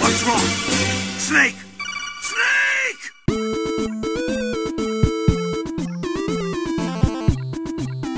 What's wrong? Snake! Snake!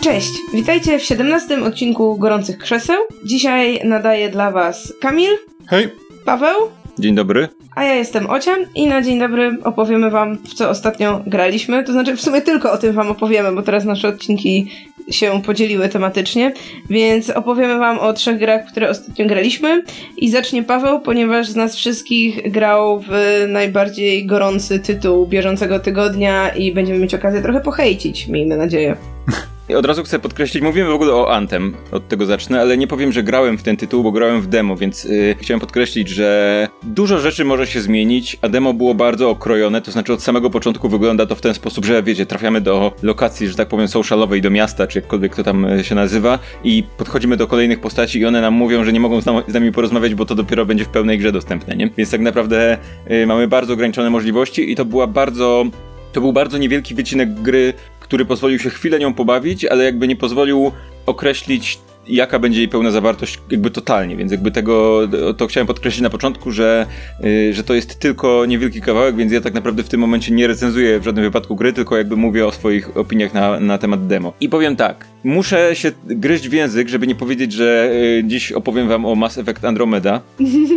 Cześć, witajcie w 17 odcinku Gorących Krzeseł. Dzisiaj nadaje dla Was Kamil, Hej! Paweł, Dzień dobry. a ja jestem Ocian i na dzień dobry opowiemy Wam, w co ostatnio graliśmy. To znaczy, w sumie tylko o tym Wam opowiemy, bo teraz nasze odcinki się podzieliły tematycznie, więc opowiemy Wam o trzech grach, które ostatnio graliśmy i zacznie Paweł, ponieważ z nas wszystkich grał w najbardziej gorący tytuł bieżącego tygodnia i będziemy mieć okazję trochę pohejcić, miejmy nadzieję. I od razu chcę podkreślić, mówimy w ogóle o Anthem, od tego zacznę, ale nie powiem, że grałem w ten tytuł, bo grałem w demo, więc yy, chciałem podkreślić, że dużo rzeczy może się zmienić, a demo było bardzo okrojone, to znaczy od samego początku wygląda to w ten sposób, że wiecie, trafiamy do lokacji, że tak powiem, socialowej, do miasta, czy jakkolwiek to tam y, się nazywa i podchodzimy do kolejnych postaci i one nam mówią, że nie mogą z, nam, z nami porozmawiać, bo to dopiero będzie w pełnej grze dostępne, nie? Więc tak naprawdę yy, mamy bardzo ograniczone możliwości i to była bardzo... To był bardzo niewielki wycinek gry, który pozwolił się chwilę nią pobawić, ale jakby nie pozwolił określić jaka będzie jej pełna zawartość jakby totalnie, więc jakby tego, to chciałem podkreślić na początku, że, yy, że to jest tylko niewielki kawałek, więc ja tak naprawdę w tym momencie nie recenzuję w żadnym wypadku gry, tylko jakby mówię o swoich opiniach na, na temat demo. I powiem tak, muszę się gryźć w język, żeby nie powiedzieć, że yy, dziś opowiem wam o Mass Effect Andromeda,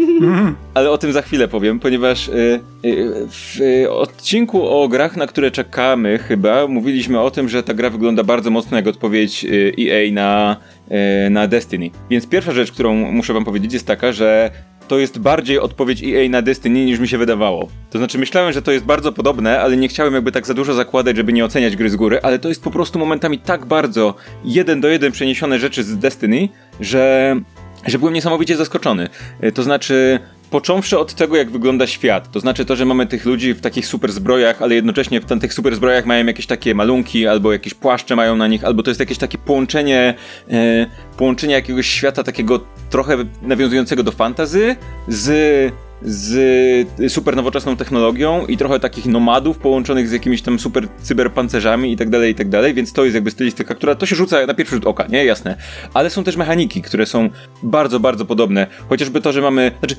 ale o tym za chwilę powiem, ponieważ yy, w odcinku o grach, na które czekamy chyba, mówiliśmy o tym, że ta gra wygląda bardzo mocno jak odpowiedź EA na na Destiny. Więc pierwsza rzecz, którą muszę wam powiedzieć jest taka, że to jest bardziej odpowiedź EA na Destiny niż mi się wydawało. To znaczy myślałem, że to jest bardzo podobne, ale nie chciałem jakby tak za dużo zakładać, żeby nie oceniać gry z góry, ale to jest po prostu momentami tak bardzo jeden do jeden przeniesione rzeczy z Destiny, że że byłem niesamowicie zaskoczony. To znaczy, począwszy od tego, jak wygląda świat. To znaczy to, że mamy tych ludzi w takich super zbrojach, ale jednocześnie w tych super zbrojach mają jakieś takie malunki, albo jakieś płaszcze mają na nich, albo to jest jakieś takie połączenie, e, połączenie jakiegoś świata takiego trochę nawiązującego do fantazy z z super nowoczesną technologią i trochę takich nomadów połączonych z jakimiś tam super cyberpancerzami i tak dalej, i tak dalej, więc to jest jakby stylistyka, która to się rzuca na pierwszy rzut oka, nie? Jasne. Ale są też mechaniki, które są bardzo, bardzo podobne. Chociażby to, że mamy, znaczy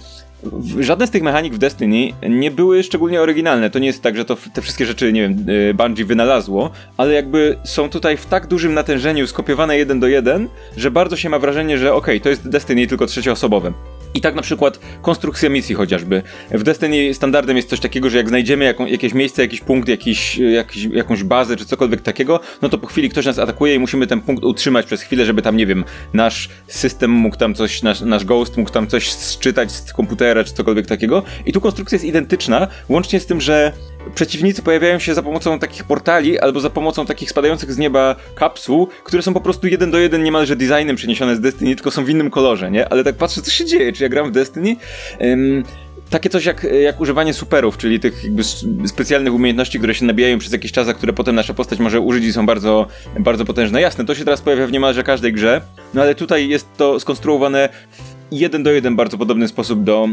żadne z tych mechanik w Destiny nie były szczególnie oryginalne. To nie jest tak, że to te wszystkie rzeczy, nie wiem, Bungie wynalazło, ale jakby są tutaj w tak dużym natężeniu skopiowane jeden do jeden, że bardzo się ma wrażenie, że okej, okay, to jest Destiny tylko trzecioosobowe. I tak na przykład konstrukcja misji chociażby. W Destiny standardem jest coś takiego, że jak znajdziemy jaką, jakieś miejsce, jakiś punkt, jakiś, jakiś, jakąś bazę czy cokolwiek takiego, no to po chwili ktoś nas atakuje i musimy ten punkt utrzymać przez chwilę, żeby tam, nie wiem, nasz system mógł tam coś, nasz, nasz ghost mógł tam coś sczytać z komputera czy cokolwiek takiego. I tu konstrukcja jest identyczna, łącznie z tym, że przeciwnicy pojawiają się za pomocą takich portali albo za pomocą takich spadających z nieba kapsuł, które są po prostu jeden do jeden niemalże designem przeniesione z Destiny, tylko są w innym kolorze, nie? Ale tak patrzę, co się dzieje, czy ja gram w Destiny? Ym, takie coś jak, jak używanie superów, czyli tych jakby specjalnych umiejętności, które się nabijają przez jakiś czas, a które potem nasza postać może użyć i są bardzo, bardzo potężne. Jasne, to się teraz pojawia w niemalże każdej grze, no ale tutaj jest to skonstruowane w jeden do jeden bardzo podobny sposób do,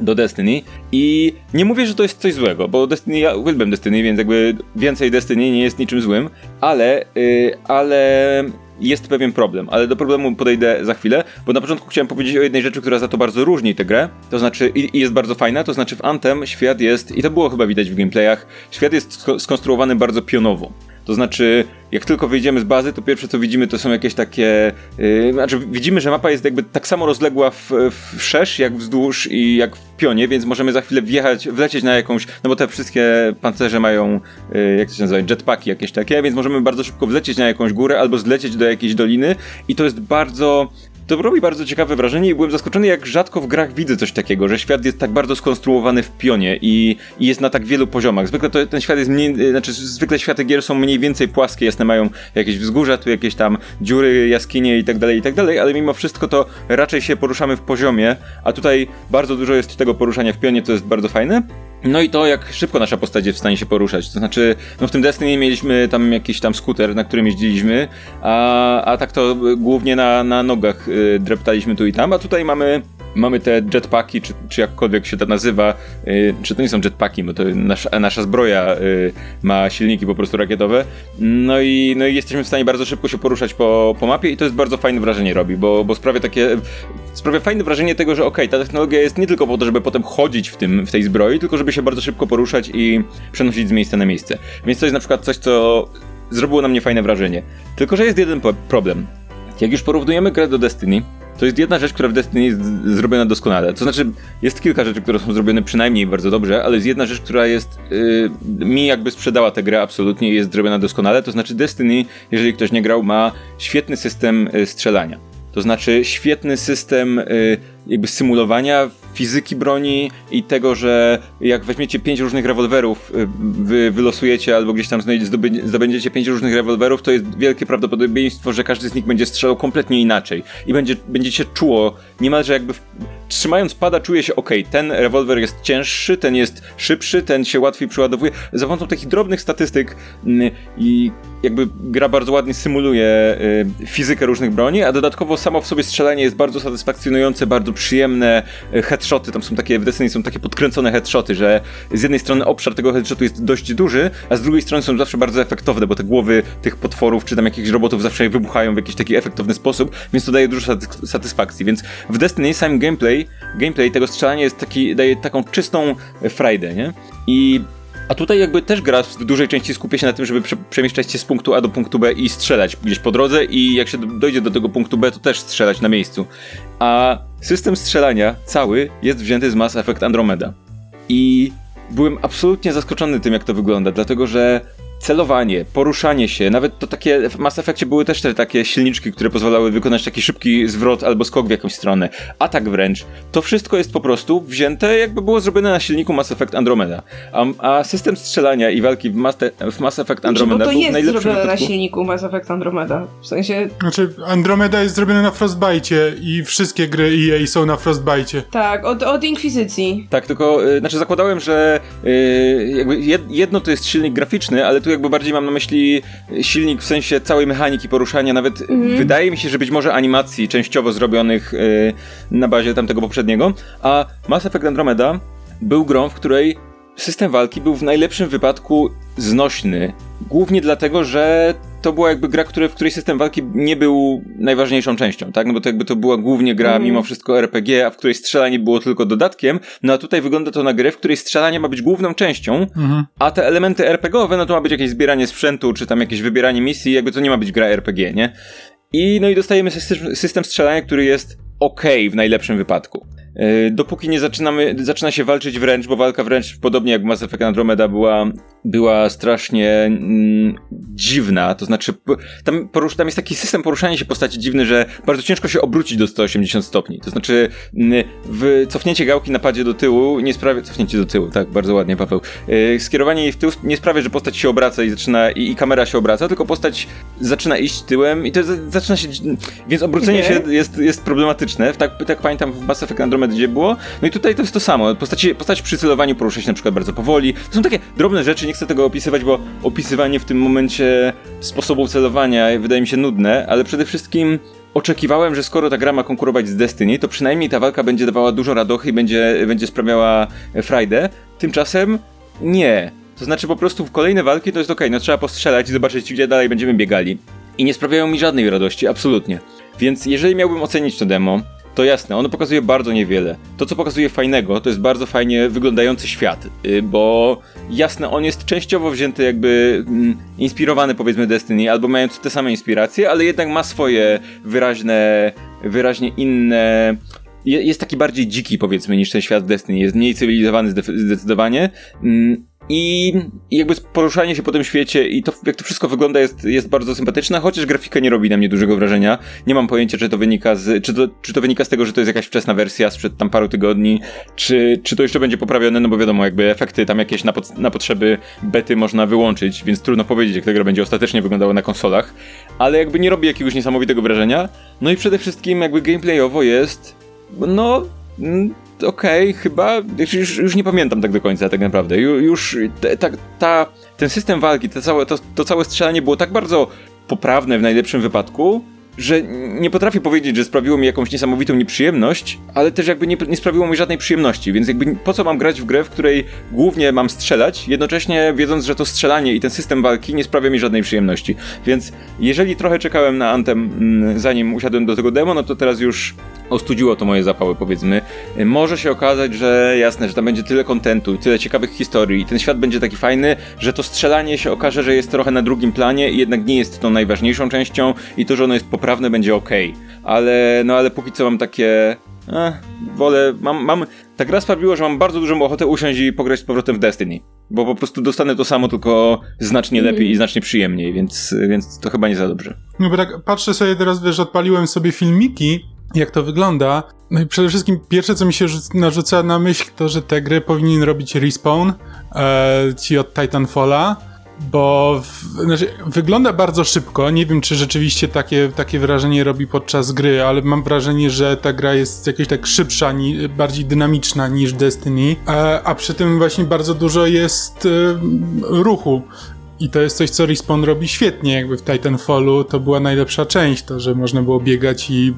do Destiny i nie mówię, że to jest coś złego, bo Destiny, ja uwielbiam Destiny, więc jakby więcej Destiny nie jest niczym złym, ale, yy, ale jest pewien problem, ale do problemu podejdę za chwilę, bo na początku chciałem powiedzieć o jednej rzeczy, która za to bardzo różni tę grę, to znaczy i, i jest bardzo fajna, to znaczy w Anthem świat jest, i to było chyba widać w gameplayach, świat jest skonstruowany bardzo pionowo. To znaczy, jak tylko wyjdziemy z bazy, to pierwsze co widzimy to są jakieś takie. Yy, znaczy, widzimy, że mapa jest jakby tak samo rozległa w, w szerz, jak wzdłuż i jak w pionie, więc możemy za chwilę wjechać, wlecieć na jakąś. No bo te wszystkie pancerze mają, yy, jak to się nazywa, jetpacki jakieś takie, więc możemy bardzo szybko wlecieć na jakąś górę albo zlecieć do jakiejś doliny i to jest bardzo to robi bardzo ciekawe wrażenie i byłem zaskoczony, jak rzadko w grach widzę coś takiego, że świat jest tak bardzo skonstruowany w pionie i, i jest na tak wielu poziomach. Zwykle to, ten świat jest mniej, znaczy zwykle światy gier są mniej więcej płaskie, jasne mają jakieś wzgórza, tu jakieś tam dziury, jaskinie i tak dalej, i tak dalej, ale mimo wszystko to raczej się poruszamy w poziomie, a tutaj bardzo dużo jest tego poruszania w pionie, to jest bardzo fajne. No i to, jak szybko nasza postać jest w stanie się poruszać. To znaczy, no w tym Destiny mieliśmy tam jakiś tam skuter, na którym jeździliśmy, a, a tak to głównie na, na nogach y, dreptaliśmy tu i tam, a tutaj mamy mamy te jetpacki, czy, czy jakkolwiek się to nazywa, yy, czy to nie są jetpacki, bo to nasza, nasza zbroja yy, ma silniki po prostu rakietowe. No i, no i jesteśmy w stanie bardzo szybko się poruszać po, po mapie i to jest bardzo fajne wrażenie robi, bo, bo sprawia takie, sprawia fajne wrażenie tego, że okej, okay, ta technologia jest nie tylko po to, żeby potem chodzić w tym, w tej zbroi, tylko żeby się bardzo szybko poruszać i przenosić z miejsca na miejsce. Więc to jest na przykład coś, co zrobiło na mnie fajne wrażenie. Tylko, że jest jeden problem. Jak już porównujemy grę do Destiny, to jest jedna rzecz, która w Destiny jest zrobiona doskonale. To znaczy, jest kilka rzeczy, które są zrobione przynajmniej bardzo dobrze, ale jest jedna rzecz, która jest yy, mi jakby sprzedała tę grę absolutnie i jest zrobiona doskonale. To znaczy, Destiny, jeżeli ktoś nie grał, ma świetny system yy, strzelania. To znaczy, świetny system yy, jakby symulowania fizyki broni i tego, że jak weźmiecie pięć różnych rewolwerów, y, wy wylosujecie albo gdzieś tam zdobędziecie pięć różnych rewolwerów, to jest wielkie prawdopodobieństwo, że każdy z nich będzie strzelał kompletnie inaczej i będzie, będziecie czuło niemalże jakby trzymając pada czuje się ok, ten rewolwer jest cięższy, ten jest szybszy, ten się łatwiej przeładowuje. Za pomocą takich drobnych statystyk mm, i jakby gra bardzo ładnie symuluje y, fizykę różnych broni, a dodatkowo samo w sobie strzelanie jest bardzo satysfakcjonujące, bardzo przyjemne. Y, headshoty tam są takie, w Destiny są takie podkręcone headshoty, że z jednej strony obszar tego headshotu jest dość duży, a z drugiej strony są zawsze bardzo efektowne, bo te głowy tych potworów czy tam jakichś robotów zawsze wybuchają w jakiś taki efektowny sposób, więc to daje dużo satysfakcji. Więc w Destiny sam gameplay, gameplay tego strzelania jest taki, daje taką czystą frajdę, nie? I a tutaj jakby też gra w dużej części skupia się na tym, żeby prze przemieszczać się z punktu A do punktu B i strzelać gdzieś po drodze i jak się dojdzie do tego punktu B, to też strzelać na miejscu. A system strzelania cały jest wzięty z Mass Effect Andromeda. I byłem absolutnie zaskoczony tym, jak to wygląda, dlatego że celowanie, poruszanie się, nawet to takie, w Mass Effectie były też te takie silniczki, które pozwalały wykonać taki szybki zwrot albo skok w jakąś stronę, atak wręcz. To wszystko jest po prostu wzięte, jakby było zrobione na silniku Mass Effect Andromeda. A, a system strzelania i walki w Mass, w Mass Effect Andromeda znaczy, bo to jest zrobione na silniku Mass Effect Andromeda. W sensie... Znaczy, Andromeda jest zrobione na Frostbite i wszystkie gry EA są na Frostbite. Tak, od, od Inkwizycji. Tak, tylko, y, znaczy zakładałem, że y, jakby jedno to jest silnik graficzny, ale tu jakby bardziej mam na myśli silnik w sensie całej mechaniki poruszania, nawet mhm. wydaje mi się, że być może animacji częściowo zrobionych yy, na bazie tamtego poprzedniego, a Mass Effect Andromeda był grą, w której system walki był w najlepszym wypadku znośny. Głównie dlatego, że to była jakby gra, który, w której system walki nie był najważniejszą częścią, tak? No bo to jakby to była głównie gra mm. mimo wszystko RPG, a w której strzelanie było tylko dodatkiem. No a tutaj wygląda to na grę, w której strzelanie ma być główną częścią, mm. a te elementy RPGowe, no to ma być jakieś zbieranie sprzętu, czy tam jakieś wybieranie misji, jakby to nie ma być gra RPG, nie? I no i dostajemy system, system strzelania, który jest ok w najlepszym wypadku. E, dopóki nie zaczynamy, zaczyna się walczyć wręcz, bo walka wręcz, podobnie jak Mass Effect Andromeda, była, była strasznie mm, dziwna. To znaczy, tam, porusz, tam jest taki system poruszania się postaci dziwny, że bardzo ciężko się obrócić do 180 stopni. To znaczy, mm, w cofnięcie gałki na padzie do tyłu nie sprawia. Cofnięcie do tyłu, tak, bardzo ładnie, Paweł. Yy, skierowanie jej w tył nie sprawia, że postać się obraca i zaczyna, i, i kamera się obraca, tylko postać zaczyna iść tyłem i to zaczyna się. Więc obrócenie okay. się jest, jest problematyczne. Tak, tak pamiętam w Mass Effect Andromeda gdzie było. No i tutaj to jest to samo. Postaci, postać przy celowaniu porusza się na przykład bardzo powoli. To są takie drobne rzeczy, nie chcę tego opisywać, bo opisywanie w tym momencie sposobu celowania wydaje mi się nudne, ale przede wszystkim oczekiwałem, że skoro ta gra ma konkurować z Destiny, to przynajmniej ta walka będzie dawała dużo radochy i będzie, będzie sprawiała frajdę. Tymczasem nie. To znaczy po prostu w kolejne walki to jest ok, no trzeba postrzelać i zobaczyć, gdzie dalej będziemy biegali. I nie sprawiają mi żadnej radości, absolutnie. Więc jeżeli miałbym ocenić to demo, to jasne, ono pokazuje bardzo niewiele. To, co pokazuje fajnego, to jest bardzo fajnie wyglądający świat, y, bo jasne, on jest częściowo wzięty jakby mm, inspirowany powiedzmy Destiny, albo mający te same inspiracje, ale jednak ma swoje wyraźne, wyraźnie inne jest taki bardziej dziki, powiedzmy, niż ten świat Destiny. Jest mniej cywilizowany zdecydowanie. I, jakby poruszanie się po tym świecie i to, jak to wszystko wygląda jest, jest bardzo sympatyczne, chociaż grafika nie robi na mnie dużego wrażenia. Nie mam pojęcia, czy to wynika z, czy to, czy to wynika z tego, że to jest jakaś wczesna wersja sprzed tam paru tygodni, czy, czy to jeszcze będzie poprawione, no bo wiadomo, jakby efekty tam jakieś na, pod, na potrzeby bety można wyłączyć, więc trudno powiedzieć, jak ta gra będzie ostatecznie wyglądała na konsolach, ale jakby nie robi jakiegoś niesamowitego wrażenia. No i przede wszystkim jakby gameplayowo jest, no okej, okay, chyba, już, już nie pamiętam tak do końca tak naprawdę. Już ta, ta, ten system walki, to całe, to, to całe strzelanie było tak bardzo poprawne w najlepszym wypadku, że nie potrafię powiedzieć, że sprawiło mi jakąś niesamowitą nieprzyjemność, ale też jakby nie, nie sprawiło mi żadnej przyjemności, więc jakby po co mam grać w grę, w której głównie mam strzelać, jednocześnie wiedząc, że to strzelanie i ten system walki nie sprawia mi żadnej przyjemności. Więc jeżeli trochę czekałem na Anthem, mm, zanim usiadłem do tego demo, no to teraz już ostudziło to moje zapały, powiedzmy. Może się okazać, że jasne, że tam będzie tyle kontentu i tyle ciekawych historii i ten świat będzie taki fajny, że to strzelanie się okaże, że jest trochę na drugim planie i jednak nie jest to najważniejszą częścią i to, że ono jest poprawne będzie ok. Ale, no ale póki co mam takie... Eh, wolę, mam, mam... Ta gra sprawiła, że mam bardzo dużą ochotę usiąść i pograć z powrotem w Destiny. Bo po prostu dostanę to samo, tylko znacznie lepiej mm. i znacznie przyjemniej, więc, więc to chyba nie za dobrze. No bo tak patrzę sobie teraz, wiesz, odpaliłem sobie filmiki jak to wygląda. No i przede wszystkim pierwsze, co mi się narzuca na myśl, to, że te gry powinien robić Respawn, e, ci od Titanfalla, bo w, znaczy, wygląda bardzo szybko. Nie wiem, czy rzeczywiście takie, takie wrażenie robi podczas gry, ale mam wrażenie, że ta gra jest jakaś tak szybsza, ni, bardziej dynamiczna niż Destiny, e, a przy tym właśnie bardzo dużo jest e, ruchu. I to jest coś, co Respawn robi świetnie, jakby w Titanfallu to była najlepsza część, to, że można było biegać i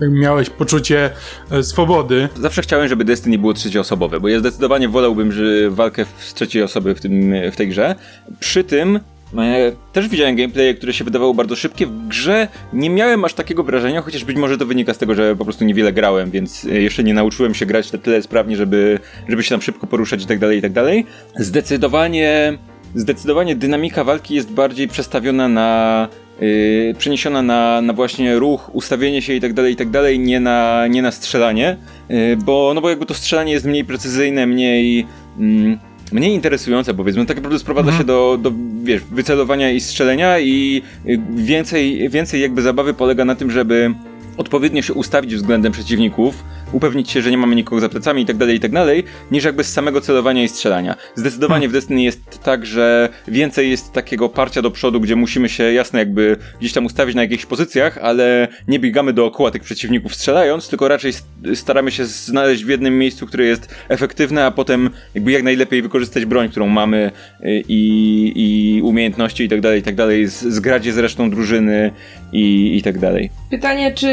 miałeś poczucie e, swobody. Zawsze chciałem, żeby Destiny było trzecioosobowe, bo ja zdecydowanie wolałbym że walkę z trzeciej osoby w, tym, w tej grze. Przy tym e, też widziałem gameplaye, które się wydawały bardzo szybkie. W grze nie miałem aż takiego wrażenia, chociaż być może to wynika z tego, że po prostu niewiele grałem, więc e, jeszcze nie nauczyłem się grać na tyle sprawnie, żeby, żeby się tam szybko poruszać i tak dalej, i tak dalej. Zdecydowanie zdecydowanie dynamika walki jest bardziej przestawiona na Yy, przeniesiona na, na właśnie ruch, ustawienie się i tak dalej, i tak dalej, nie na, nie na strzelanie, yy, bo, no bo jakby to strzelanie jest mniej precyzyjne, mniej, mm, mniej interesujące powiedzmy, tak naprawdę sprowadza mhm. się do, do, wiesz, wycelowania i strzelenia i y, więcej, więcej jakby zabawy polega na tym, żeby odpowiednio się ustawić względem przeciwników, upewnić się, że nie mamy nikogo za plecami i tak dalej, i tak dalej, niż jakby z samego celowania i strzelania. Zdecydowanie hmm. w Destiny jest tak, że więcej jest takiego parcia do przodu, gdzie musimy się jasno jakby gdzieś tam ustawić na jakichś pozycjach, ale nie biegamy dookoła tych przeciwników strzelając, tylko raczej staramy się znaleźć w jednym miejscu, które jest efektywne, a potem jakby jak najlepiej wykorzystać broń, którą mamy y, i, i umiejętności i tak dalej, i tak dalej, zgrać je z resztą drużyny i, i tak dalej. Pytanie, czy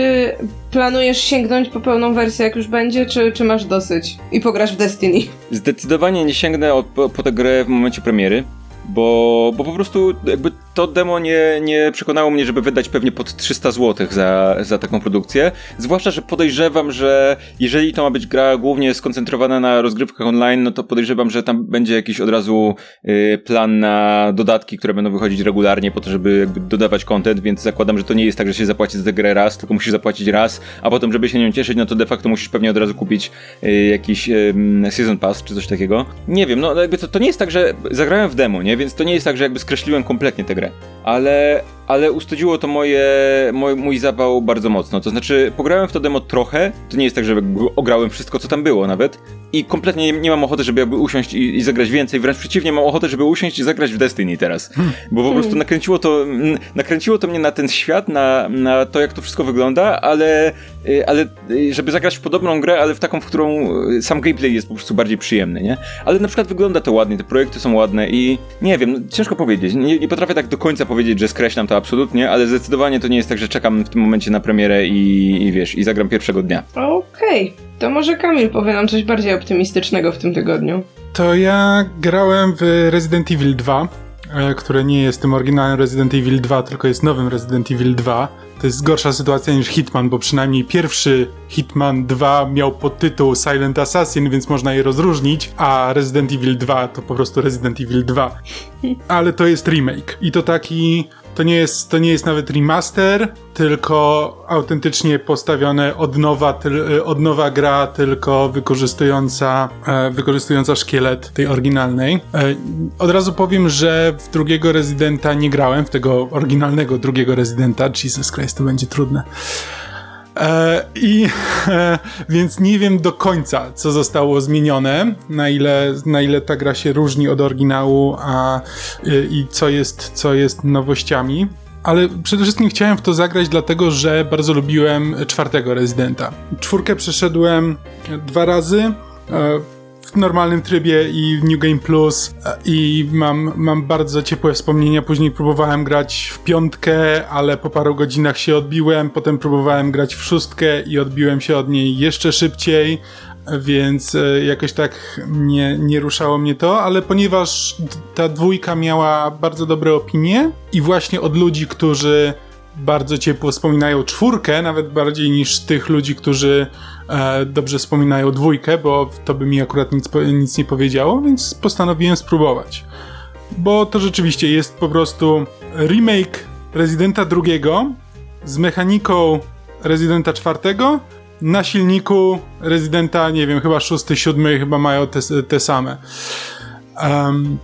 planujesz sięgnąć po pełną wersję, jak już będzie, czy, czy masz dosyć i pograsz w Destiny? Zdecydowanie nie sięgnę po, po tę grę w momencie premiery bo, bo po prostu jakby to demo nie, nie przekonało mnie, żeby wydać pewnie pod 300 zł za, za taką produkcję. Zwłaszcza, że podejrzewam, że jeżeli to ma być gra głównie skoncentrowana na rozgrywkach online, no to podejrzewam, że tam będzie jakiś od razu y, plan na dodatki, które będą wychodzić regularnie po to, żeby jakby dodawać content, więc zakładam, że to nie jest tak, że się zapłaci za grę raz, tylko musisz zapłacić raz, a potem, żeby się nią cieszyć, no to de facto musisz pewnie od razu kupić y, jakiś season pass czy coś takiego. Nie wiem, no jakby to, to nie jest tak, że zagrałem w demo, nie? Więc to nie jest tak, że jakby skreśliłem kompletnie grę. Ale, ale ustudziło to moje, mój, mój zapał bardzo mocno. To znaczy, pograłem w to demo trochę. To nie jest tak, że ograłem wszystko, co tam było nawet. I kompletnie nie, nie mam ochoty, żeby jakby usiąść i, i, zagrać więcej. Wręcz przeciwnie, mam ochotę, żeby usiąść i zagrać w Destiny teraz. Bo po prostu nakręciło to, nakręciło to mnie na ten świat, na, na to, jak to wszystko wygląda, ale, y, ale y, żeby zagrać w podobną grę, ale w taką, w którą y, sam gameplay jest po prostu bardziej przyjemny, nie? Ale na przykład wygląda to ładnie, te projekty są ładne i nie wiem, no, ciężko powiedzieć. Nie, nie potrafię tak do końca powiedzieć, że skreślam to absolutnie, ale zdecydowanie to nie jest tak, że czekam w tym momencie na premierę i, i wiesz, i zagram pierwszego dnia. Okej, okay. to może Kamil powie nam coś bardziej optymistycznego w tym tygodniu. To ja grałem w Resident Evil 2, e, które nie jest tym oryginalnym Resident Evil 2, tylko jest nowym Resident Evil 2. To jest gorsza sytuacja niż Hitman, bo przynajmniej pierwszy Hitman 2 miał podtytuł Silent Assassin, więc można je rozróżnić, a Resident Evil 2 to po prostu Resident Evil 2. Ale to jest remake. I to taki to nie jest, to nie jest nawet remaster, tylko autentycznie postawione od nowa, ty, od nowa gra, tylko wykorzystująca, e, wykorzystująca szkielet tej oryginalnej. E, od razu powiem, że w drugiego Rezydenta nie grałem, w tego oryginalnego drugiego Rezydenta. Jesus Christ, to będzie trudne. E, I e, więc nie wiem do końca, co zostało zmienione, na ile, na ile ta gra się różni od oryginału, a e, i co jest, co jest nowościami. Ale przede wszystkim chciałem w to zagrać, dlatego że bardzo lubiłem czwartego rezydenta. Czwórkę przeszedłem dwa razy. W normalnym trybie i w New Game Plus i mam, mam bardzo ciepłe wspomnienia. Później próbowałem grać w piątkę, ale po paru godzinach się odbiłem. Potem próbowałem grać w szóstkę i odbiłem się od niej jeszcze szybciej więc e, jakoś tak nie, nie ruszało mnie to, ale ponieważ ta dwójka miała bardzo dobre opinie i właśnie od ludzi, którzy bardzo ciepło wspominają czwórkę, nawet bardziej niż tych ludzi, którzy e, dobrze wspominają dwójkę, bo to by mi akurat nic, nic nie powiedziało, więc postanowiłem spróbować. Bo to rzeczywiście jest po prostu remake Residenta drugiego z mechaniką Residenta czwartego na silniku Residenta, nie wiem, chyba szósty, siódmy chyba mają te, te same. Um,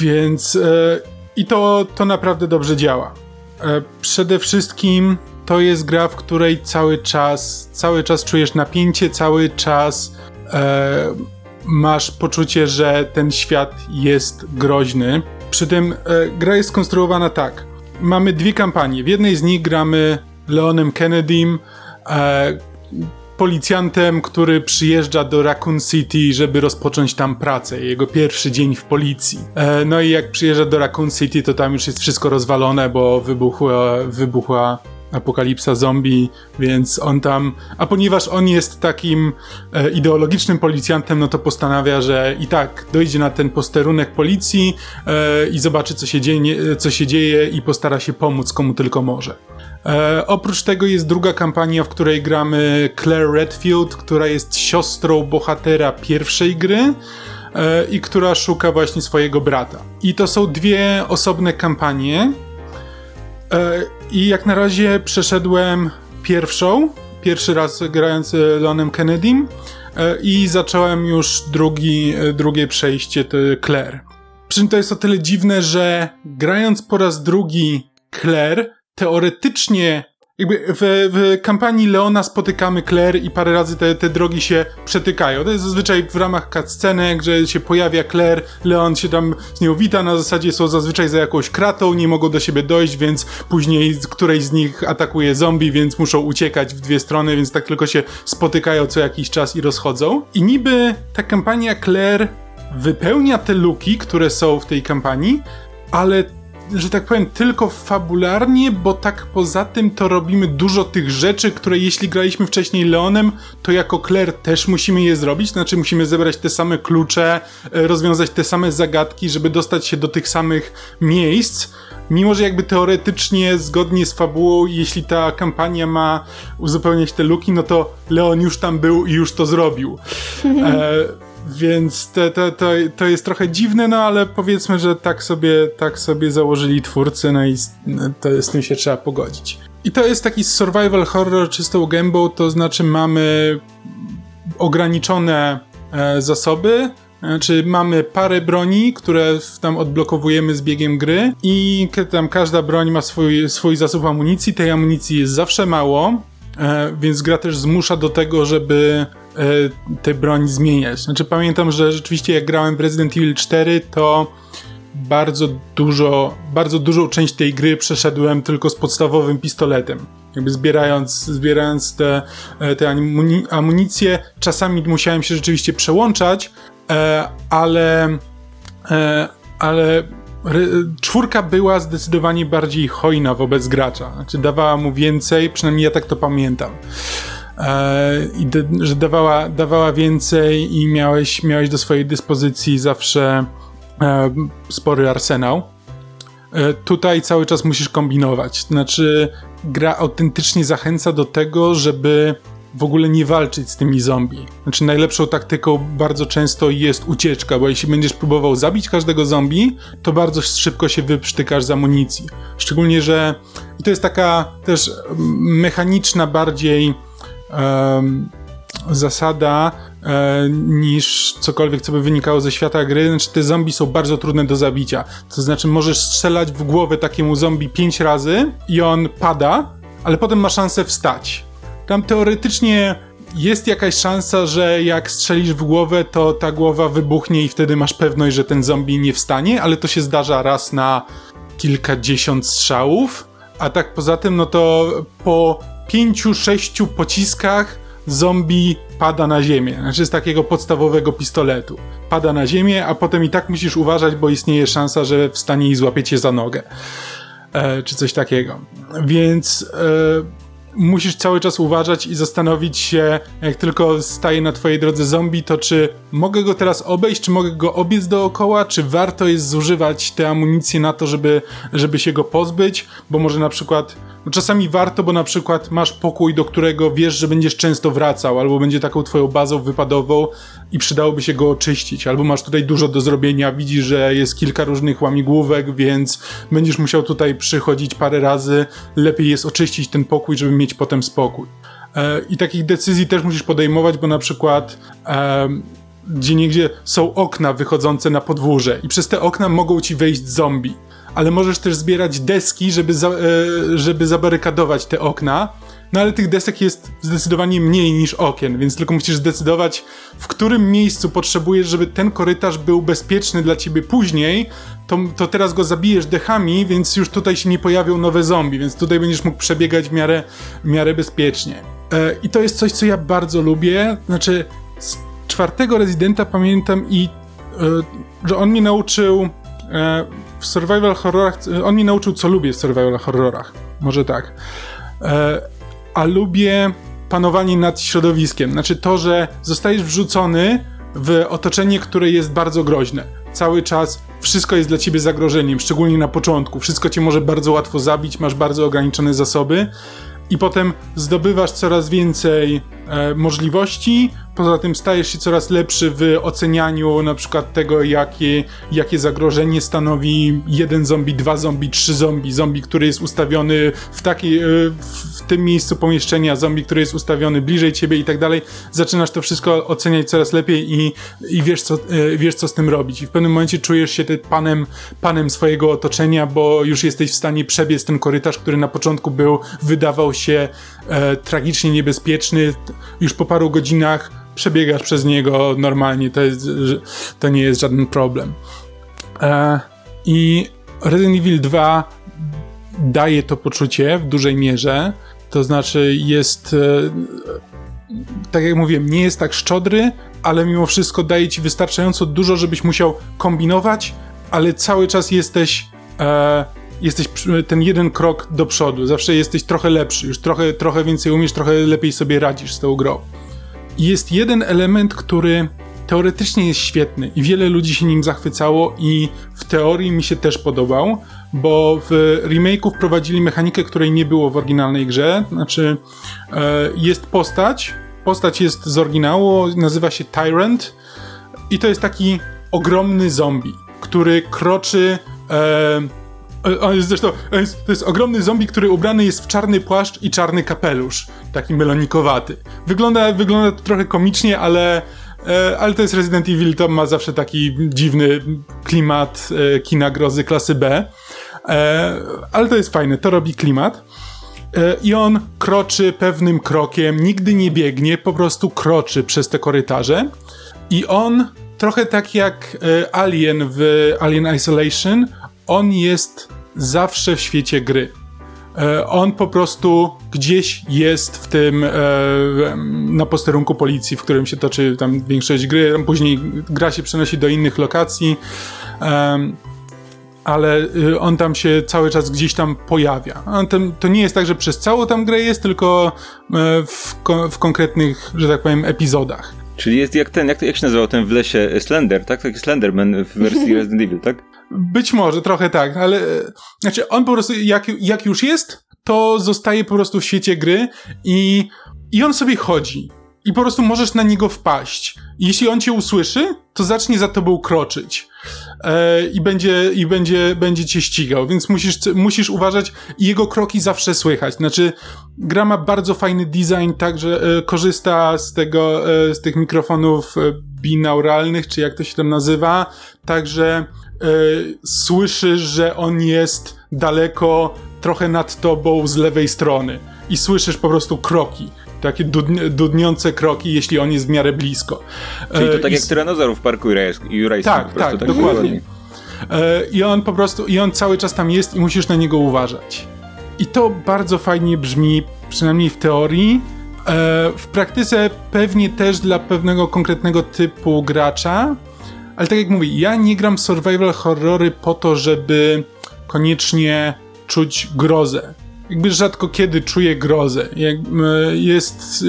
więc e, i to, to naprawdę dobrze działa. E, przede wszystkim to jest gra, w której cały czas, cały czas czujesz napięcie, cały czas e, masz poczucie, że ten świat jest groźny. Przy tym e, gra jest skonstruowana tak. Mamy dwie kampanie. W jednej z nich gramy Leonem Kennedym, e, policjantem, który przyjeżdża do Raccoon City, żeby rozpocząć tam pracę. Jego pierwszy dzień w policji. E, no i jak przyjeżdża do Raccoon City, to tam już jest wszystko rozwalone, bo wybuchła, wybuchła apokalipsa zombie, więc on tam. A ponieważ on jest takim e, ideologicznym policjantem, no to postanawia, że i tak dojdzie na ten posterunek policji e, i zobaczy, co się, dzieje, co się dzieje, i postara się pomóc komu tylko może. E, oprócz tego jest druga kampania, w której gramy Claire Redfield, która jest siostrą bohatera pierwszej gry e, i która szuka właśnie swojego brata. I to są dwie osobne kampanie. E, I jak na razie przeszedłem pierwszą, pierwszy raz grając Leonem Kennedym e, i zacząłem już drugi, e, drugie przejście to Claire. Przy czym to jest o tyle dziwne, że grając po raz drugi Claire, teoretycznie jakby w, w kampanii Leona spotykamy Claire i parę razy te, te drogi się przetykają. To jest zazwyczaj w ramach cutscenek, że się pojawia Claire, Leon się tam z nią wita, na zasadzie są zazwyczaj za jakąś kratą, nie mogą do siebie dojść, więc później którejś z nich atakuje zombie, więc muszą uciekać w dwie strony, więc tak tylko się spotykają co jakiś czas i rozchodzą. I niby ta kampania Claire wypełnia te luki, które są w tej kampanii, ale że tak powiem, tylko fabularnie, bo tak poza tym to robimy dużo tych rzeczy, które jeśli graliśmy wcześniej Leonem, to jako Claire też musimy je zrobić, znaczy musimy zebrać te same klucze, e, rozwiązać te same zagadki, żeby dostać się do tych samych miejsc. Mimo, że jakby teoretycznie, zgodnie z fabułą, jeśli ta kampania ma uzupełniać te luki, no to Leon już tam był i już to zrobił. E, więc to, to, to, to jest trochę dziwne, no ale powiedzmy, że tak sobie, tak sobie założyli twórcy, no i to, z tym się trzeba pogodzić. I to jest taki survival horror czystą gębą, to znaczy mamy ograniczone e, zasoby, e, czy mamy parę broni, które tam odblokowujemy z biegiem gry i tam każda broń ma swój, swój zasób amunicji, tej amunicji jest zawsze mało, e, więc gra też zmusza do tego, żeby tę broń zmieniać. Znaczy pamiętam, że rzeczywiście jak grałem w Resident Evil 4, to bardzo dużo, bardzo dużą część tej gry przeszedłem tylko z podstawowym pistoletem. Jakby zbierając, zbierając te, e, te amunicje. Czasami musiałem się rzeczywiście przełączać, e, ale, ale czwórka była zdecydowanie bardziej hojna wobec gracza. Znaczy dawała mu więcej, przynajmniej ja tak to pamiętam. E, i że dawała, dawała więcej i miałeś, miałeś do swojej dyspozycji zawsze e, spory arsenał. E, tutaj cały czas musisz kombinować. Znaczy, gra autentycznie zachęca do tego, żeby w ogóle nie walczyć z tymi zombie. Znaczy, najlepszą taktyką bardzo często jest ucieczka, bo jeśli będziesz próbował zabić każdego zombie, to bardzo szybko się wyprztykasz z amunicji. Szczególnie, że to jest taka też mechaniczna bardziej zasada e, niż cokolwiek, co by wynikało ze świata gry. Znaczy, te zombie są bardzo trudne do zabicia. To znaczy, możesz strzelać w głowę takiemu zombie pięć razy i on pada, ale potem ma szansę wstać. Tam teoretycznie jest jakaś szansa, że jak strzelisz w głowę, to ta głowa wybuchnie i wtedy masz pewność, że ten zombie nie wstanie, ale to się zdarza raz na kilkadziesiąt strzałów. A tak poza tym, no to po pięciu, sześciu pociskach zombie pada na ziemię, znaczy z takiego podstawowego pistoletu. Pada na ziemię, a potem i tak musisz uważać, bo istnieje szansa, że wstanie i złapie cię za nogę. E, czy coś takiego. Więc e, musisz cały czas uważać i zastanowić się, jak tylko staje na twojej drodze zombie, to czy mogę go teraz obejść, czy mogę go obiec dookoła, czy warto jest zużywać tę amunicję na to, żeby, żeby się go pozbyć, bo może na przykład czasami warto, bo na przykład masz pokój, do którego wiesz, że będziesz często wracał, albo będzie taką twoją bazą wypadową i przydałoby się go oczyścić, albo masz tutaj dużo do zrobienia, widzisz, że jest kilka różnych łamigłówek, więc będziesz musiał tutaj przychodzić parę razy, lepiej jest oczyścić ten pokój, żeby mieć potem spokój. E, I takich decyzji też musisz podejmować, bo na przykład e, gdzie niegdzie są okna wychodzące na podwórze i przez te okna mogą ci wejść zombie ale możesz też zbierać deski, żeby, za, e, żeby zabarykadować te okna. No ale tych desek jest zdecydowanie mniej niż okien, więc tylko musisz zdecydować, w którym miejscu potrzebujesz, żeby ten korytarz był bezpieczny dla ciebie później, to, to teraz go zabijesz dechami, więc już tutaj się nie pojawią nowe zombie, więc tutaj będziesz mógł przebiegać w miarę, w miarę bezpiecznie. E, I to jest coś, co ja bardzo lubię. Znaczy, z czwartego rezydenta pamiętam i e, że on mnie nauczył w survival horrorach, on mi nauczył, co lubię w survival horrorach. Może tak. E, a lubię panowanie nad środowiskiem. Znaczy to, że zostajesz wrzucony w otoczenie, które jest bardzo groźne. Cały czas wszystko jest dla ciebie zagrożeniem, szczególnie na początku. Wszystko cię może bardzo łatwo zabić, masz bardzo ograniczone zasoby i potem zdobywasz coraz więcej e, możliwości, Poza tym stajesz się coraz lepszy w ocenianiu na przykład tego, jakie, jakie zagrożenie stanowi jeden zombie, dwa zombie, trzy zombie, zombie, który jest ustawiony w takiej, e, w tym miejscu pomieszczenia, zombie, który jest ustawiony bliżej ciebie i tak dalej. Zaczynasz to wszystko oceniać coraz lepiej i, i wiesz, co, e, wiesz, co z tym robić. I w pewnym momencie czujesz się panem, panem swojego otoczenia, bo już jesteś w stanie przebiec ten korytarz, który na początku był, wydawał się e, tragicznie niebezpieczny. Już po paru godzinach przebiegasz przez niego normalnie, to, jest, to nie jest żaden problem. E, I Resident Evil 2 daje to poczucie w dużej mierze, to znaczy jest, e, tak jak mówiłem, nie jest tak szczodry, ale mimo wszystko daje ci wystarczająco dużo, żebyś musiał kombinować, ale cały czas jesteś e, jesteś ten jeden krok do przodu, zawsze jesteś trochę lepszy, już trochę, trochę więcej umiesz, trochę lepiej sobie radzisz z tą grą. Jest jeden element, który teoretycznie jest świetny i wiele ludzi się nim zachwycało i w teorii mi się też podobał, bo w remake'u wprowadzili mechanikę, której nie było w oryginalnej grze, znaczy e, jest postać, postać jest z oryginału, nazywa się Tyrant i to jest taki ogromny zombie, który kroczy e, on jest zresztą, to jest ogromny zombie, który ubrany jest w czarny płaszcz i czarny kapelusz, taki melonikowaty. Wygląda, wygląda to trochę komicznie, ale, e, ale to jest Resident Evil, to ma zawsze taki dziwny klimat e, kina grozy klasy B. E, ale to jest fajne, to robi klimat. I on kroczy pewnym krokiem, nigdy nie biegnie, po prostu kroczy przez te korytarze. I on, trochę tak jak Alien w Alien Isolation, on jest zawsze w świecie gry. E, on po prostu gdzieś jest w tym, e, na posterunku policji, w którym się toczy tam większość gry. Później gra się przenosi do innych lokacji, ale y, on tam się cały czas gdzieś tam pojawia. To nie jest tak, że przez całą tam grę jest, tylko e, w, w konkretnych, że tak powiem, epizodach. Czyli jest jak ten, jak, jak się nazywał ten w lesie Slender, tak? Taki Slenderman w wersji Resident Evil, tak? Być może, trochę tak, ale znaczy on po prostu jak, jak już jest, to zostaje po prostu w świecie gry i, i on sobie chodzi. I po prostu możesz na niego wpaść. I jeśli on cię usłyszy, to zacznie za tobą kroczyć. E, I, będzie, i będzie, będzie cię ścigał, więc musisz, musisz uważać i jego kroki zawsze słychać. Znaczy, gra ma bardzo fajny design, także e, korzysta z tego, e, z tych mikrofonów e, binauralnych, czy jak to się tam nazywa, także E, słyszysz, że on jest daleko, trochę nad tobą z lewej strony. I słyszysz po prostu kroki. Takie dudniące kroki, jeśli on jest w miarę blisko. Czyli to e, tak I... jak tyranozaurów w parku Jurajskim. Tak, tak, tak, dokładnie. E, I on po prostu, i on cały czas tam jest i musisz na niego uważać. I to bardzo fajnie brzmi, przynajmniej w teorii, w praktyce pewnie też dla pewnego konkretnego typu gracza, ale tak jak mówię, ja nie gram survival horrory po to, żeby koniecznie czuć grozę. Jakby rzadko kiedy czuję grozę. Jest,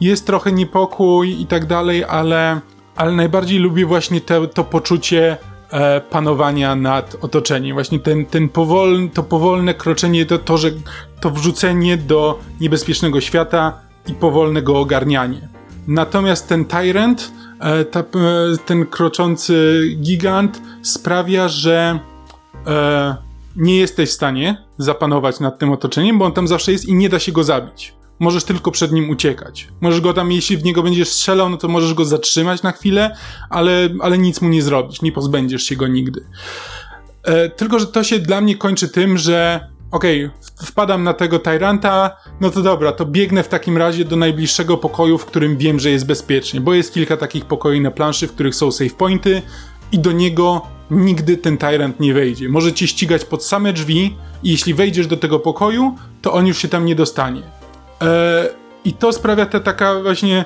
jest trochę niepokój i tak dalej, ale, ale najbardziej lubię właśnie te, to poczucie e, panowania nad otoczeniem. Właśnie ten, ten powolny, to powolne kroczenie, to, to, że to wrzucenie do niebezpiecznego świata i powolnego ogarnianie. Natomiast ten Tyrant, ta, e, ten kroczący gigant sprawia, że e, nie jesteś w stanie zapanować nad tym otoczeniem, bo on tam zawsze jest i nie da się go zabić. Możesz tylko przed nim uciekać. Możesz go tam, jeśli w niego będziesz strzelał, no to możesz go zatrzymać na chwilę, ale, ale nic mu nie zrobić, nie pozbędziesz się go nigdy. E, tylko, że to się dla mnie kończy tym, że okej, okay, wpadam na tego Tyranta, no to dobra, to biegnę w takim razie do najbliższego pokoju, w którym wiem, że jest bezpiecznie, bo jest kilka takich pokoi na planszy, w których są save pointy i do niego nigdy ten Tyrant nie wejdzie. Może cię ścigać pod same drzwi i jeśli wejdziesz do tego pokoju, to on już się tam nie dostanie. Eee, I to sprawia ta taka właśnie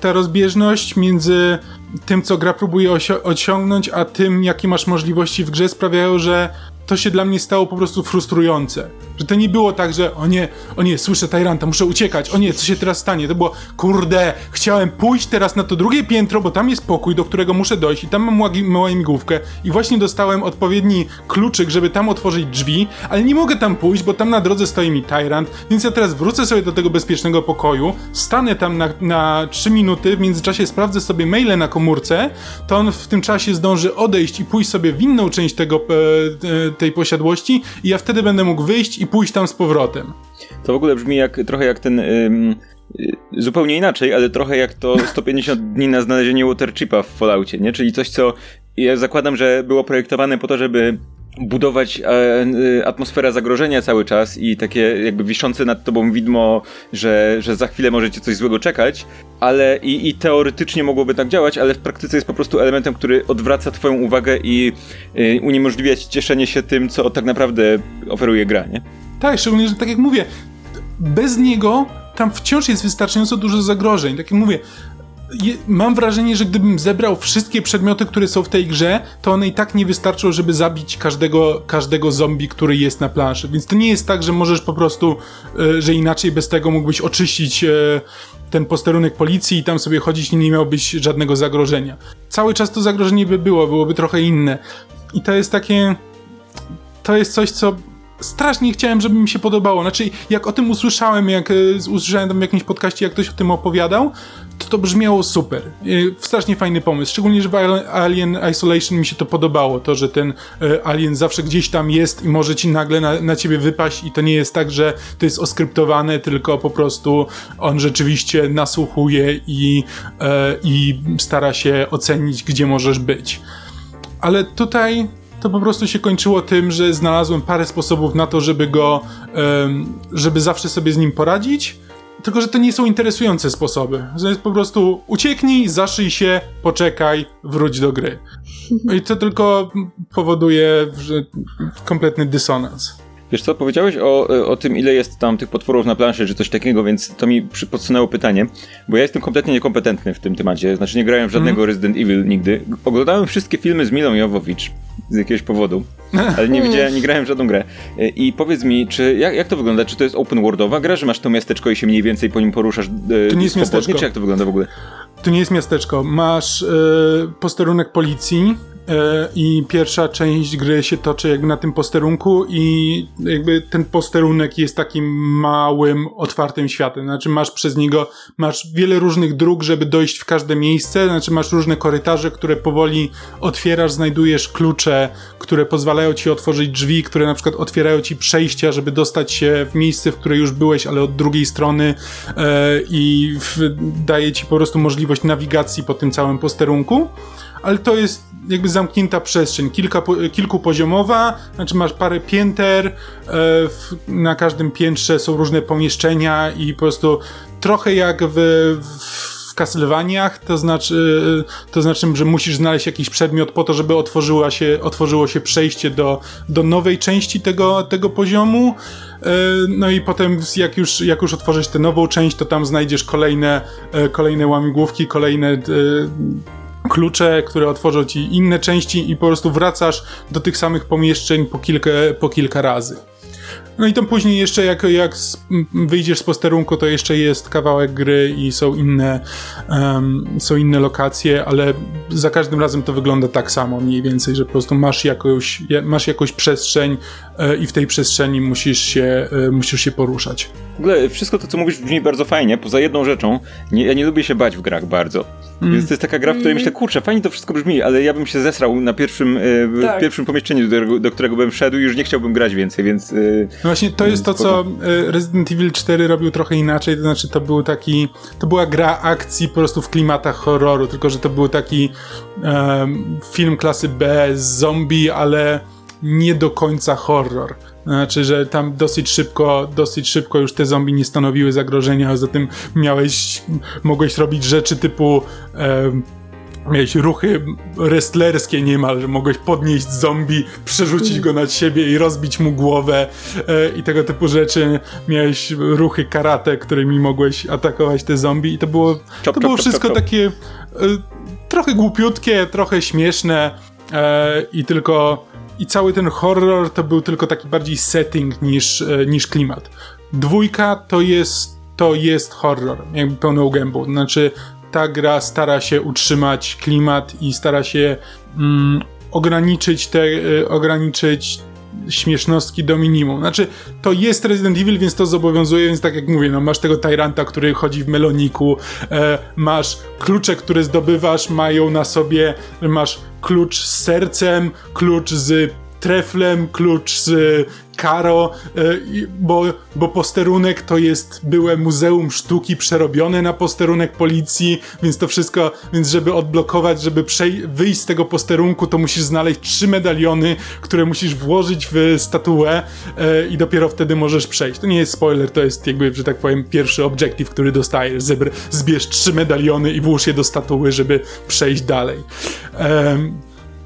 ta rozbieżność między tym, co gra próbuje osiągnąć, a tym, jakie masz możliwości w grze, sprawiają, że to się dla mnie stało po prostu frustrujące. Że to nie było tak, że o nie, o nie, słyszę Tyranta, muszę uciekać, o nie, co się teraz stanie? To było, kurde, chciałem pójść teraz na to drugie piętro, bo tam jest pokój, do którego muszę dojść i tam mam małą migłówkę i właśnie dostałem odpowiedni kluczyk, żeby tam otworzyć drzwi, ale nie mogę tam pójść, bo tam na drodze stoi mi Tyrant, więc ja teraz wrócę sobie do tego bezpiecznego pokoju, stanę tam na, na 3 minuty, w międzyczasie sprawdzę sobie maile na komórce, to on w tym czasie zdąży odejść i pójść sobie w inną część tego, e, e, tej posiadłości i ja wtedy będę mógł wyjść i pójść tam z powrotem. To w ogóle brzmi jak, trochę jak ten... Ym, zupełnie inaczej, ale trochę jak to 150 dni na znalezienie Waterchipa w Falloutie, nie? Czyli coś, co ja zakładam, że było projektowane po to, żeby budować e, e, atmosferę zagrożenia cały czas i takie jakby wiszące nad tobą widmo, że, że za chwilę możecie coś złego czekać, ale i, i teoretycznie mogłoby tak działać, ale w praktyce jest po prostu elementem, który odwraca twoją uwagę i e, uniemożliwia ci cieszenie się tym, co tak naprawdę oferuje gra, nie? Tak, szczególnie, że tak jak mówię, bez niego tam wciąż jest wystarczająco dużo zagrożeń. Tak jak mówię, mam wrażenie, że gdybym zebrał wszystkie przedmioty, które są w tej grze, to one i tak nie wystarczą, żeby zabić każdego, każdego zombie, który jest na planszy. Więc to nie jest tak, że możesz po prostu, e, że inaczej bez tego mógłbyś oczyścić e, ten posterunek policji i tam sobie chodzić i nie miałbyś żadnego zagrożenia. Cały czas to zagrożenie by było, byłoby trochę inne. I to jest takie. To jest coś, co strasznie chciałem, żeby mi się podobało. Znaczy, jak o tym usłyszałem, jak e, usłyszałem tam w jakimś podcaście, jak ktoś o tym opowiadał, to to brzmiało super. Strasznie fajny pomysł. Szczególnie, że w Alien Isolation mi się to podobało. To, że ten e, alien zawsze gdzieś tam jest i może ci nagle na, na ciebie wypaść i to nie jest tak, że to jest oskryptowane, tylko po prostu on rzeczywiście nasłuchuje i, e, i stara się ocenić, gdzie możesz być. Ale tutaj to po prostu się kończyło tym, że znalazłem parę sposobów na to, żeby go, żeby zawsze sobie z nim poradzić tylko, że to nie są interesujące sposoby. To jest po prostu ucieknij, zaszyj się, poczekaj, wróć do gry. I to tylko powoduje kompletny dysonans. Wiesz co, powiedziałeś o, o tym, ile jest tam tych potworów na planszy, czy coś takiego, więc to mi podsunęło pytanie, bo ja jestem kompletnie niekompetentny w tym temacie, znaczy nie grałem w żadnego mm. Resident Evil nigdy. Oglądałem wszystkie filmy z Milą Jowowicz z jakiegoś powodu, ale nie widziałem, nie grałem w żadną grę. I powiedz mi, czy jak, jak to wygląda? Czy to jest open worldowa gra, że masz to miasteczko i się mniej więcej po nim poruszasz? E, to nie jest miasteczko. Czy jak to wygląda w ogóle? To nie jest miasteczko. Masz e, posterunek policji, i pierwsza część gry się toczy jakby na tym posterunku i jakby ten posterunek jest takim małym, otwartym światem. Znaczy masz przez niego, masz wiele różnych dróg, żeby dojść w każde miejsce, znaczy masz różne korytarze, które powoli otwierasz, znajdujesz klucze, które pozwalają ci otworzyć drzwi, które na przykład otwierają ci przejścia, żeby dostać się w miejsce, w które już byłeś, ale od drugiej strony. E, i daje ci po prostu możliwość nawigacji po tym całym posterunku ale to jest jakby zamknięta przestrzeń, kilka, kilkupoziomowa, znaczy masz parę pięter, e, w, na każdym piętrze są różne pomieszczenia i po prostu trochę jak w, w Castlevaniach, to znaczy, to znaczy, że musisz znaleźć jakiś przedmiot po to, żeby otworzyła się, otworzyło się przejście do, do nowej części tego, tego poziomu. E, no i potem jak już, jak już otworzysz tę nową część, to tam znajdziesz kolejne, e, kolejne łamigłówki, kolejne e, klucze, które otworzą ci inne części i po prostu wracasz do tych samych pomieszczeń po kilka, po kilka razy. No i tam później jeszcze jak, jak wyjdziesz z posterunku, to jeszcze jest kawałek gry i są inne, um, są inne lokacje, ale za każdym razem to wygląda tak samo mniej więcej, że po prostu masz jakąś, masz jakąś przestrzeń e, i w tej przestrzeni musisz się, e, musisz się poruszać. W ogóle wszystko to, co mówisz brzmi bardzo fajnie, poza jedną rzeczą, nie, ja nie lubię się bać w grach bardzo. Mm. Więc to jest taka gra, w której mm. myślę, kurczę, fajnie to wszystko brzmi, ale ja bym się zesrał na pierwszym, e, tak. pierwszym pomieszczeniu, do, do, którego bym wszedł i już nie chciałbym grać więcej, więc... Właśnie, to jest to, co e, Resident Evil 4 robił trochę inaczej, to znaczy to był taki, to była gra akcji po prostu w klimatach horroru, tylko że to był taki um, film klasy B z zombie, ale nie do końca horror. Znaczy, że tam dosyć szybko, dosyć szybko już te zombie nie stanowiły zagrożenia, a zatem miałeś, mogłeś robić rzeczy typu e, miałeś ruchy wrestlerskie niemal, że mogłeś podnieść zombie, przerzucić go nad siebie i rozbić mu głowę e, i tego typu rzeczy. Miałeś ruchy karate, którymi mogłeś atakować te zombie i to było, chop, to chop, było chop, wszystko takie e, trochę głupiutkie, trochę śmieszne e, i tylko i cały ten horror to był tylko taki bardziej setting niż, e, niż klimat. Dwójka to jest, to jest horror, jakby pełną gębą. Znaczy, ta gra stara się utrzymać klimat i stara się mm, ograniczyć te, y, ograniczyć śmiesznostki do minimum. Znaczy, to jest Resident Evil, więc to zobowiązuje, więc tak jak mówię, no masz tego Tyranta, który chodzi w meloniku, e, masz klucze, które zdobywasz, mają na sobie, masz klucz z sercem, klucz z treflem, klucz z Karo, e, bo, bo posterunek to jest byłe muzeum sztuki przerobione na posterunek policji, więc to wszystko, więc żeby odblokować, żeby przej- wyjść z tego posterunku, to musisz znaleźć trzy medaliony, które musisz włożyć w statuę e, i dopiero wtedy możesz przejść. To nie jest spoiler, to jest jakby, że tak powiem, pierwszy obiektyw, który dostajesz. Zbierz trzy medaliony i włóż je do statuły, żeby przejść dalej.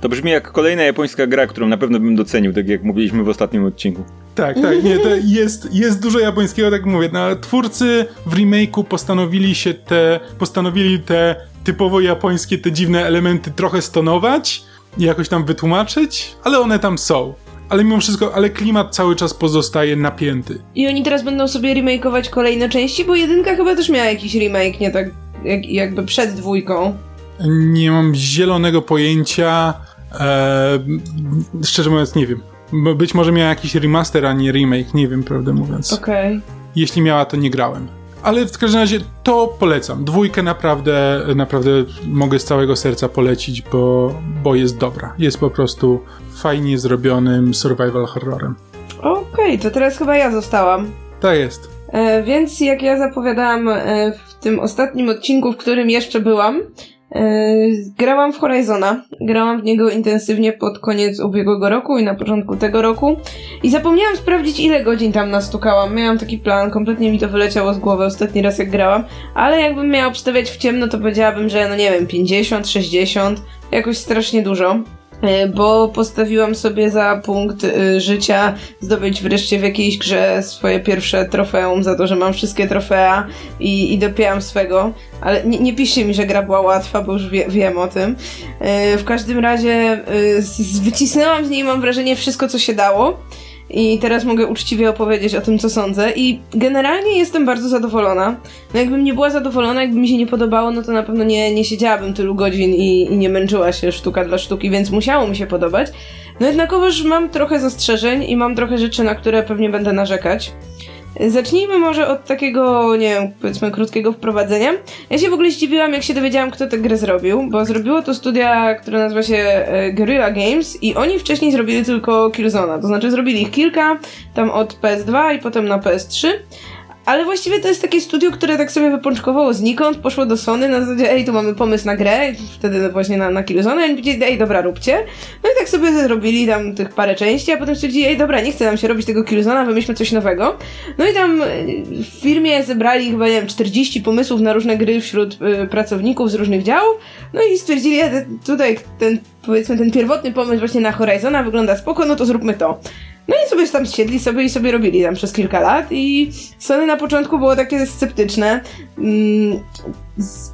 To brzmi jak kolejna japońska gra, którą na pewno bym docenił, tak jak mówiliśmy w ostatnim odcinku. Tak, tak, nie, to jest, jest dużo japońskiego, tak mówię. No, twórcy w remake'u postanowili się te, postanowili te typowo japońskie, te dziwne elementy trochę stonować i jakoś tam wytłumaczyć, ale one tam są. Ale mimo wszystko, ale klimat cały czas pozostaje napięty. I oni teraz będą sobie remake'ować kolejne części, bo jedynka chyba też miała jakiś remake, nie tak jak, jakby przed dwójką. Nie mam zielonego pojęcia. Eee, szczerze mówiąc, nie wiem. Być może miała jakiś remaster, a nie remake, nie wiem, prawdę mówiąc. Okej. Okay. Jeśli miała, to nie grałem. Ale w każdym razie to polecam. Dwójkę naprawdę, naprawdę mogę z całego serca polecić, bo, bo jest dobra. Jest po prostu fajnie zrobionym survival horrorem. Okej, okay, to teraz chyba ja zostałam. Tak jest. E, więc jak ja zapowiadałam e, w tym ostatnim odcinku, w którym jeszcze byłam, grałam w Horizona. Grałam w niego intensywnie pod koniec ubiegłego roku i na początku tego roku. I zapomniałam sprawdzić, ile godzin tam nastukałam. Miałam taki plan, kompletnie mi to wyleciało z głowy ostatni raz, jak grałam. Ale jakbym miała obstawiać w ciemno, to powiedziałabym, że no nie wiem, 50, 60, jakoś strasznie dużo. E, bo postawiłam sobie za punkt e, życia zdobyć wreszcie w jakiejś grze swoje pierwsze trofeum za to, że mam wszystkie trofea i, i dopięłam swego. Ale nie, nie piszcie mi, że gra była łatwa, bo już wie, wiem o tym. E, w każdym razie wycisnęłam z niej, mam wrażenie, wszystko, co się dało i teraz mogę uczciwie opowiedzieć o tym, co sądzę. I generalnie jestem bardzo zadowolona. No jakbym nie była zadowolona, jakby mi się nie podobało, no to na pewno nie, nie siedziałabym tylu godzin i, i nie męczyła się sztuka dla sztuki, więc musiało mi się podobać. No jednakowoż mam trochę zastrzeżeń i mam trochę rzeczy, na które pewnie będę narzekać. Zacznijmy może od takiego, nie wiem, powiedzmy krótkiego wprowadzenia. Ja się w ogóle zdziwiłam, jak się dowiedziałam, kto tę grę zrobił, bo zrobiło to studia, które nazywa się e, Guerrilla Games i oni wcześniej zrobili tylko Killzona, to znaczy zrobili ich kilka, tam od PS2 i potem na PS3, ale właściwie to jest takie studio, które tak sobie wypączkowało znikąd, poszło do Sony na zasadzie, ej, tu mamy pomysł na grę, wtedy właśnie na, na Killzone, i powiedzieli, ej, dobra, róbcie. No i tak sobie zrobili tam tych parę części, a potem stwierdzili, ej, dobra, nie chce nam się robić tego Killzone'a, wymyślmy coś nowego. No i tam w firmie zebrali chyba, nie wiem, 40 pomysłów na różne gry wśród y, pracowników z różnych działów, no i stwierdzili, tutaj ten, powiedzmy, ten pierwotny pomysł właśnie na Horizona wygląda spoko, no to zróbmy to. No i sobie tam siedli sobie i sobie robili tam przez kilka lat i Sony na początku było takie sceptyczne. Mm,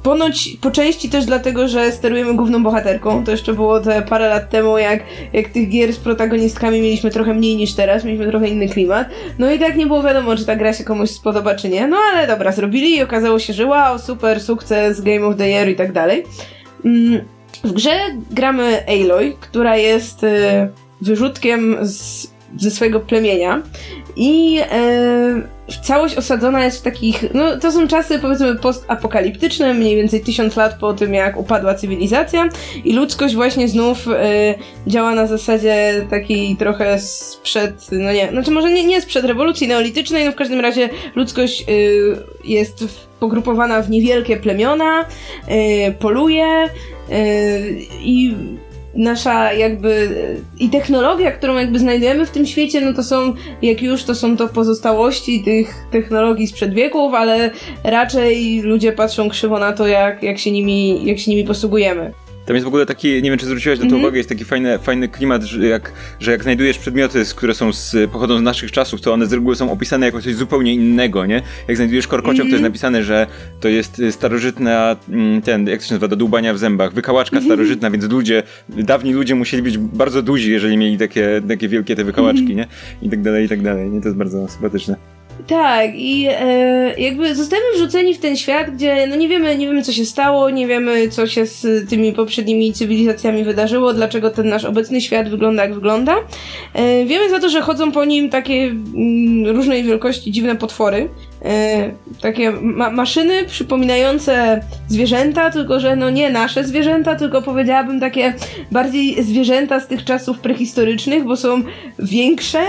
ponoć po części też dlatego, że sterujemy główną bohaterką. To jeszcze było te parę lat temu, jak, jak tych gier z protagonistkami mieliśmy trochę mniej niż teraz, mieliśmy trochę inny klimat. No i tak nie było wiadomo, czy ta gra się komuś spodoba, czy nie. No ale dobra, zrobili i okazało się, że wow, super, sukces, Game of the Year i tak dalej. Mm, w grze gramy Aloy, która jest y, wyrzutkiem z ze swojego plemienia. I e, całość osadzona jest w takich, no to są czasy powiedzmy postapokaliptyczne, mniej więcej tysiąc lat po tym jak upadła cywilizacja. I ludzkość właśnie znów e, działa na zasadzie takiej trochę sprzed, no nie, znaczy może nie, nie sprzed rewolucji neolitycznej, no w każdym razie ludzkość e, jest pogrupowana w niewielkie plemiona, e, poluje e, i nasza jakby i technologia, którą jakby znajdujemy w tym świecie, no to są, jak już, to są to pozostałości tych technologii sprzed wieków, ale raczej ludzie patrzą krzywo na to, jak, jak, się, nimi, jak się nimi posługujemy. Tam jest w ogóle taki, nie wiem czy zwróciłeś na to mm -hmm. uwagę, jest taki fajny, fajny klimat, że jak, że jak znajdujesz przedmioty, które są z, pochodzą z naszych czasów, to one z reguły są opisane jako coś zupełnie innego, nie? Jak znajdujesz korkociąg, mm -hmm. to jest mhm. napisane, że to jest starożytna, mm, ten, jak to się nazywa, do dłubania w zębach, wykałaczka mm -hmm. starożytna, więc ludzie, dawni ludzie musieli być bardzo duzi, jeżeli mieli takie, takie wielkie te wykałaczki, mhm. nie? I tak dalej, i tak dalej, nie? To jest bardzo sympatyczne. Tak, i e, jakby zostajemy wrzuceni w ten świat, gdzie no nie wiemy, nie wiemy co się stało, nie wiemy co się z tymi poprzednimi cywilizacjami wydarzyło, dlaczego ten nasz obecny świat wygląda jak wygląda. E, wiemy za to, że chodzą po nim takie mm, różnej wielkości dziwne potwory, takie ma maszyny przypominające zwierzęta, tylko że no nie nasze zwierzęta, tylko powiedziałabym takie bardziej zwierzęta z tych czasów prehistorycznych, bo są większe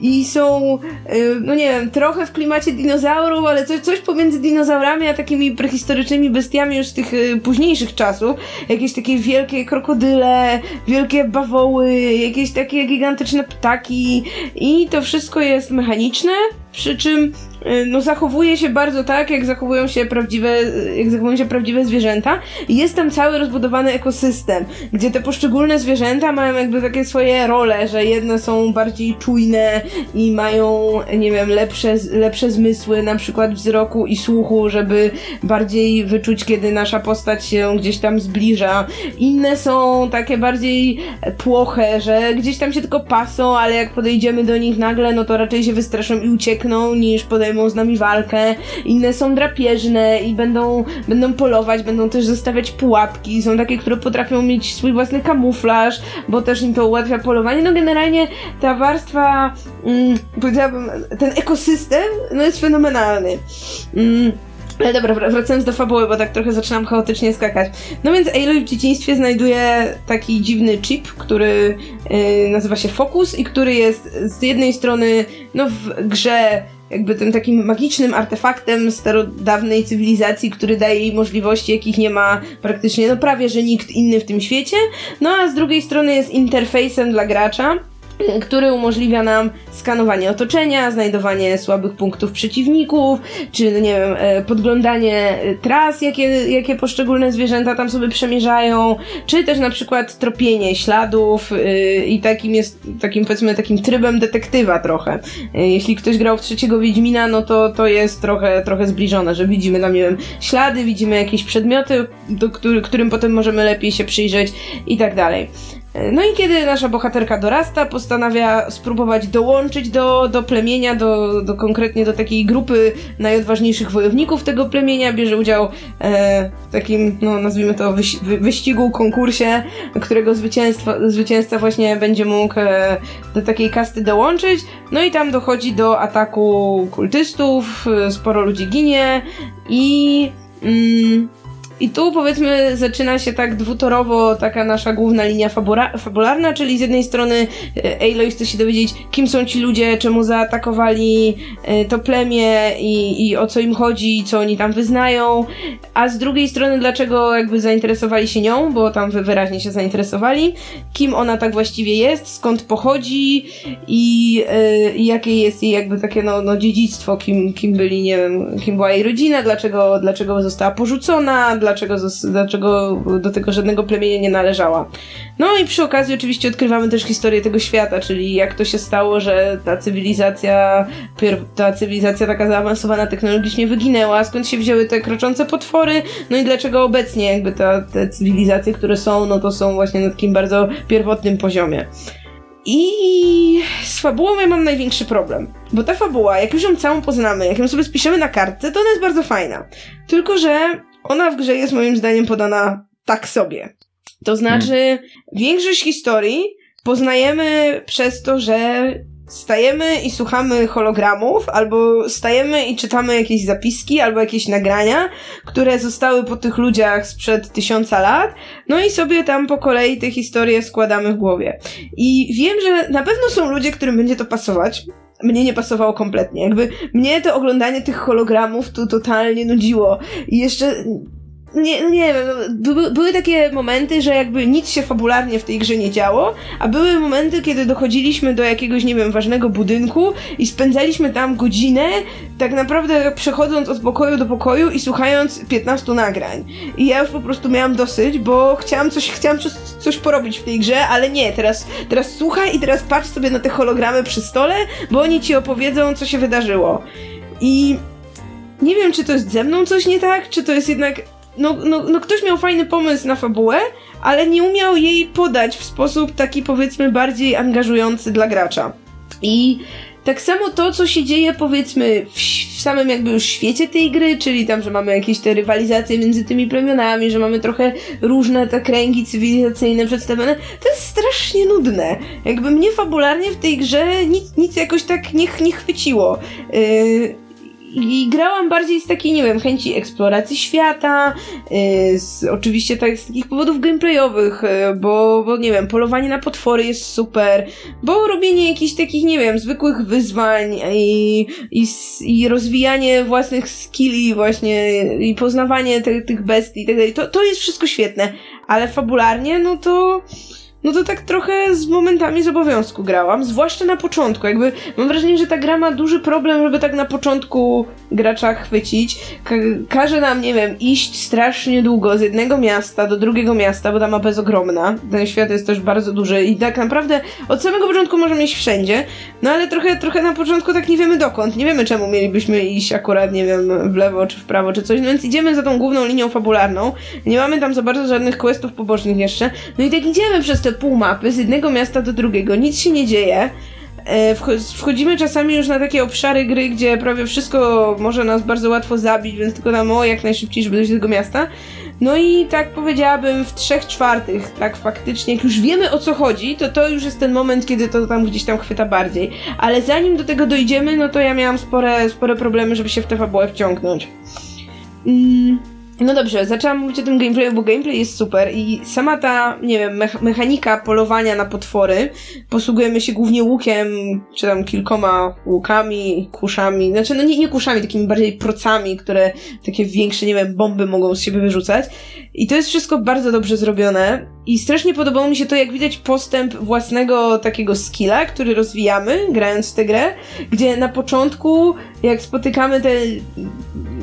i są, e, no nie wiem, trochę w klimacie dinozaurów, ale coś, coś pomiędzy dinozaurami a takimi prehistorycznymi bestiami już z tych e, późniejszych czasów. Jakieś takie wielkie krokodyle, wielkie bawoły, jakieś takie gigantyczne ptaki i to wszystko jest mechaniczne, przy czym y, no, zachowuje się bardzo tak, jak zachowują się prawdziwe, jak zachowują się prawdziwe zwierzęta. Jest tam cały rozbudowany ekosystem, gdzie te poszczególne zwierzęta mają jakby takie swoje role, że jedne są bardziej czujne i mają, nie wiem, lepsze, lepsze zmysły, na przykład wzroku i słuchu, żeby bardziej wyczuć, kiedy nasza postać się gdzieś tam zbliża. Inne są takie bardziej płoche, że gdzieś tam się tylko pasą, ale jak podejdziemy do nich nagle, no to raczej się wystraszą i uciekną uciekną, niż podejmą z nami walkę. Inne są drapieżne i będą, będą polować, będą też zostawiać pułapki. Są takie, które potrafią mieć swój własny kamuflaż, bo też im to ułatwia polowanie. No generalnie ta warstwa, mm, powiedziałabym, ten ekosystem, no jest fenomenalny. Mm. Ale dobra, wracając do fabuły, bo tak trochę zaczynam chaotycznie skakać. No więc Aloy w dzieciństwie znajduje taki dziwny chip, który yy, nazywa się Focus i który jest z jednej strony no w grze jakby tym takim magicznym artefaktem starodawnej cywilizacji, który daje jej możliwości, jakich nie ma praktycznie, no prawie, że nikt inny w tym świecie. No a z drugiej strony jest interfejsem dla gracza, który umożliwia nam skanowanie otoczenia, znajdowanie słabych punktów przeciwników, czy nie wiem, e, podglądanie tras, jakie, jakie poszczególne zwierzęta tam sobie przemierzają, czy też na przykład tropienie śladów yy, i takim jest, takim powiedzmy takim trybem detektywa trochę. Jeśli ktoś grał w trzeciego Wiedźmina, no to to jest trochę, trochę zbliżone, że widzimy tam, nie wiem, ślady, widzimy jakieś przedmioty, do który, którym potem możemy lepiej się przyjrzeć i tak dalej. No i kiedy nasza bohaterka dorasta, postanawia spróbować dołączyć do, do plemienia, do, do konkretnie do takiej grupy najodważniejszych wojowników tego plemienia, bierze udział e, w takim, no nazwijmy to, wyś, wyścigu, konkursie, którego zwycięzca właśnie będzie mógł e, do takiej kasty dołączyć. No i tam dochodzi do ataku kultystów, sporo ludzi ginie i... Mm, I tu powiedzmy zaczyna się tak dwutorowo taka nasza główna linia fabura- fabularna, czyli z jednej strony e, Aloy chce się dowiedzieć, kim są ci ludzie, czemu zaatakowali e, to plemię i, i o co im chodzi, co oni tam wyznają, a z drugiej strony dlaczego jakby zainteresowali się nią, bo tam wyraźnie się zainteresowali, kim ona tak właściwie jest, skąd pochodzi i, yy, i jakie jest jej jakby takie no, no dziedzictwo, kim, kim byli, nie wiem, kim była jej rodzina, dlaczego, dlaczego została porzucona, dlaczego, dlaczego do tego żadnego plemienia nie należała. No i przy okazji oczywiście odkrywamy też historię tego świata, czyli jak to się stało, że ta cywilizacja, ta cywilizacja taka zaawansowana technologicznie wyginęła, skąd się wzięły te kroczące potwory, no i dlaczego obecnie jakby ta, te cywilizacje, które są, no to są właśnie na takim bardzo pierwotnym poziomie. I z fabułą ja mam największy problem. Bo ta fabuła, jak już ją całą poznamy, jak ją sobie spiszemy na kartce, to ona jest bardzo fajna. Tylko, że ona w grze jest moim zdaniem podana tak sobie. To znaczy, hmm. większość historii poznajemy przez to, że stajemy i słuchamy hologramów, albo stajemy i czytamy jakieś zapiski, albo jakieś nagrania, które zostały po tych ludziach sprzed tysiąca lat, no i sobie tam po kolei te historie składamy w głowie. I wiem, że na pewno są ludzie, którym będzie to pasować, mnie nie pasowało kompletnie. Jakby mnie to oglądanie tych hologramów tu totalnie nudziło. I jeszcze nie, no nie wiem, by, były takie momenty, że jakby nic się fabularnie w tej grze nie działo, a były momenty, kiedy dochodziliśmy do jakiegoś, nie wiem, ważnego budynku i spędzaliśmy tam godzinę, tak naprawdę przechodząc od pokoju do pokoju i słuchając 15 nagrań. I ja już po prostu miałam dosyć, bo chciałam coś, chciałam coś, coś porobić w tej grze, ale nie, teraz, teraz słuchaj i teraz patrz sobie na te hologramy przy stole, bo oni ci opowiedzą, co się wydarzyło. I nie wiem, czy to jest ze mną coś nie tak, czy to jest jednak no, no, no ktoś miał fajny pomysł na fabułę, ale nie umiał jej podać w sposób taki powiedzmy bardziej angażujący dla gracza. I tak samo to, co się dzieje powiedzmy w, w, samym jakby już świecie tej gry, czyli tam, że mamy jakieś te rywalizacje między tymi plemionami, że mamy trochę różne te kręgi cywilizacyjne przedstawione, to jest strasznie nudne. Jakby mnie fabularnie w tej grze nic, nic jakoś tak nie, nie chwyciło. Yy, i grałam bardziej z takiej, nie wiem, chęci eksploracji świata, yy, z, oczywiście tak z takich powodów gameplayowych, yy, bo, bo nie wiem, polowanie na potwory jest super, bo robienie jakichś takich, nie wiem, zwykłych wyzwań i, i, i rozwijanie własnych skilli właśnie i poznawanie te, tych bestii i tak dalej, to, to jest wszystko świetne, ale fabularnie, no to no to tak trochę z momentami z obowiązku grałam, zwłaszcza na początku. Jakby mam wrażenie, że ta gra ma duży problem, żeby tak na początku gracza chwycić. Ka każe nam, nie wiem, iść strasznie długo z jednego miasta do drugiego miasta, bo ta mapa jest ogromna. Ten świat jest też bardzo duży i tak naprawdę od samego początku możemy iść wszędzie. No ale trochę, trochę na początku tak nie wiemy dokąd. Nie wiemy czemu mielibyśmy iść akurat, nie wiem, w lewo czy w prawo czy coś. No więc idziemy za tą główną linią fabularną. Nie mamy tam za bardzo żadnych questów pobocznych jeszcze. No i tak idziemy przez te te pół mapy z jednego miasta do drugiego, nic się nie dzieje. E, wchodzimy czasami już na takie obszary gry, gdzie prawie wszystko może nas bardzo łatwo zabić, więc tylko nam o jak najszybciej, żeby dojść do tego miasta. No i tak powiedziałabym w trzech czwartych, tak faktycznie, jak już wiemy o co chodzi, to to już jest ten moment, kiedy to tam gdzieś tam chwyta bardziej. Ale zanim do tego dojdziemy, no to ja miałam spore, spore problemy, żeby się w tę fabułę wciągnąć. Mm. No dobrze, zaczęłam mówić o tym gameplayu, bo gameplay jest super i sama ta, nie wiem, mechanika polowania na potwory, posługujemy się głównie łukiem, czy tam kilkoma łukami, kuszami, znaczy no nie, nie kuszami, takimi bardziej procami, które takie większe, nie wiem, bomby mogą z siebie wyrzucać. I to jest wszystko bardzo dobrze zrobione i strasznie podobało mi się to, jak widać postęp własnego takiego skilla, który rozwijamy, grając w tę grę, gdzie na początku, jak spotykamy te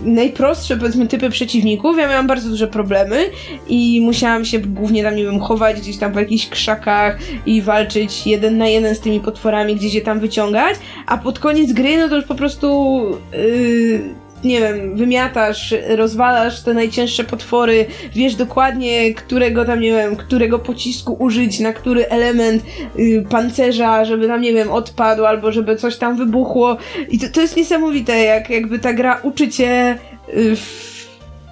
najprostsze, powiedzmy, typy przeciwników, ja miałam bardzo duże problemy i musiałam się głównie tam, nie wiem, chować gdzieś tam po jakichś krzakach i walczyć jeden na jeden z tymi potworami, gdzieś je tam wyciągać, a pod koniec gry, no to już po prostu... Yy, nie wiem, wymiatasz, rozwalasz te najcięższe potwory, wiesz dokładnie, którego tam, nie wiem, którego pocisku użyć, na który element y, pancerza, żeby tam, nie wiem, odpadł, albo żeby coś tam wybuchło. I to, to jest niesamowite, jak jakby ta gra uczy cię y,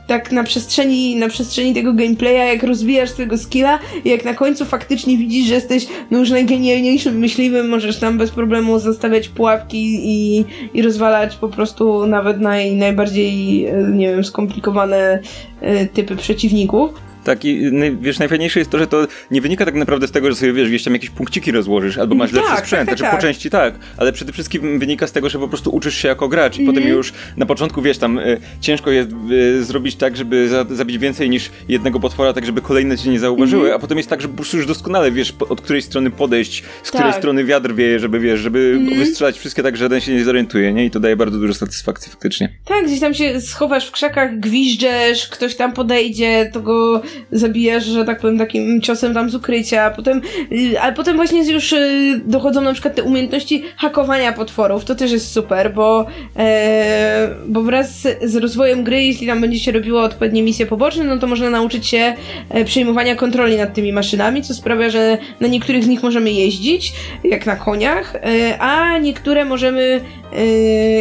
tak na przestrzeni, na przestrzeni tego gameplaya, jak rozwijasz swojego skilla i jak na końcu faktycznie widzisz, że jesteś no już najgenialniejszym myśliwym, możesz tam bez problemu zostawiać pułapki i, i rozwalać po prostu nawet naj, najbardziej, e, nie wiem, skomplikowane e, typy przeciwników. Tak, i wiesz, najfajniejsze jest to, że to nie wynika tak naprawdę z tego, że sobie wiesz, gdzieś tam jakieś punkciki rozłożysz, albo masz Tak, lepszy tak, sprzęt, tak, znaczy tak. po części tak, ale przede wszystkim wynika z tego, że po prostu uczysz się jako gracz i potem Mhm. już na początku, wiesz, tam y, ciężko jest y, zrobić tak, żeby za, zabić więcej niż jednego potwora, tak żeby kolejne cię nie zauważyły, Mhm. a potem jest tak, że po prostu już doskonale wiesz, po, od której strony podejść, z której Tak. strony wiatr wieje, żeby wiesz, żeby Mhm. wystrzelać wszystkie tak, że żaden się nie zorientuje, nie? I to daje bardzo dużo satysfakcji faktycznie. Tak, gdzieś tam się schowasz w krzakach, gwiżdżesz, ktoś tam podejdzie, to go zabijasz, że tak powiem, takim ciosem tam z ukrycia, potem, y, ale potem właśnie już y, dochodzą na przykład te umiejętności hakowania potworów, to też jest super, bo, e, bo wraz z, rozwojem gry, jeśli tam będzie się robiło odpowiednie misje poboczne, no to można nauczyć się e, przejmowania kontroli nad tymi maszynami, co sprawia, że na niektórych z nich możemy jeździć, jak na koniach, e, a niektóre możemy e,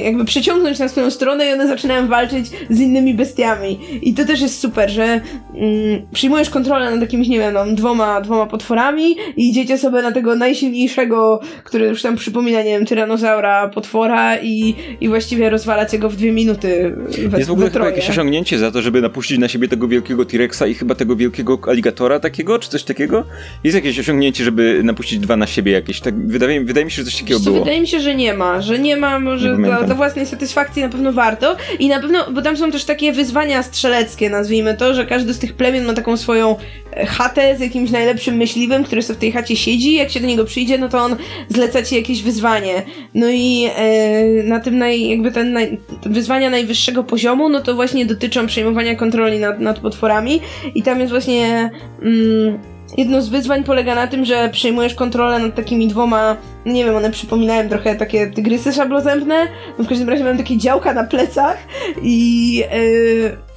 jakby przyciągnąć na swoją stronę i one zaczynają walczyć z innymi bestiami. I to też jest super, że mm, przyjmujesz kontrolę nad jakimiś, nie wiem, dwoma, dwoma potworami i idziecie sobie na tego najsilniejszego, który już tam przypomina, nie wiem, tyranozaura, potwora i, i właściwie rozwalacie go w dwie minuty we, Jest w ogóle chyba jakieś osiągnięcie za to, żeby napuścić na siebie tego wielkiego T-Rexa i chyba tego wielkiego aligatora takiego, czy coś takiego? Jest jakieś osiągnięcie, żeby napuścić dwa na siebie jakieś. Tak, wydaje, wydaje mi się, że coś takiego co, było. Wydaje mi się, że nie ma, że nie ma, Nie może dla, pamiętam. dla własnej satysfakcji na pewno warto i na pewno, bo tam są też takie wyzwania strzeleckie, nazwijmy to, że każdy z tych plemion ma taką swoją e, chatę z jakimś najlepszym myśliwym, który sobie w tej chacie siedzi, jak się do niego przyjdzie, no to on zleca ci jakieś wyzwanie. No i e, na tym naj, jakby ten naj, wyzwania najwyższego poziomu, no to właśnie dotyczą przejmowania kontroli nad, nad potworami i tam jest właśnie mm, jedno z wyzwań polega na tym, że przejmujesz kontrolę nad takimi dwoma, nie wiem, one przypominają trochę takie tygrysy szablozębne, no w każdym razie mają takie działka na plecach i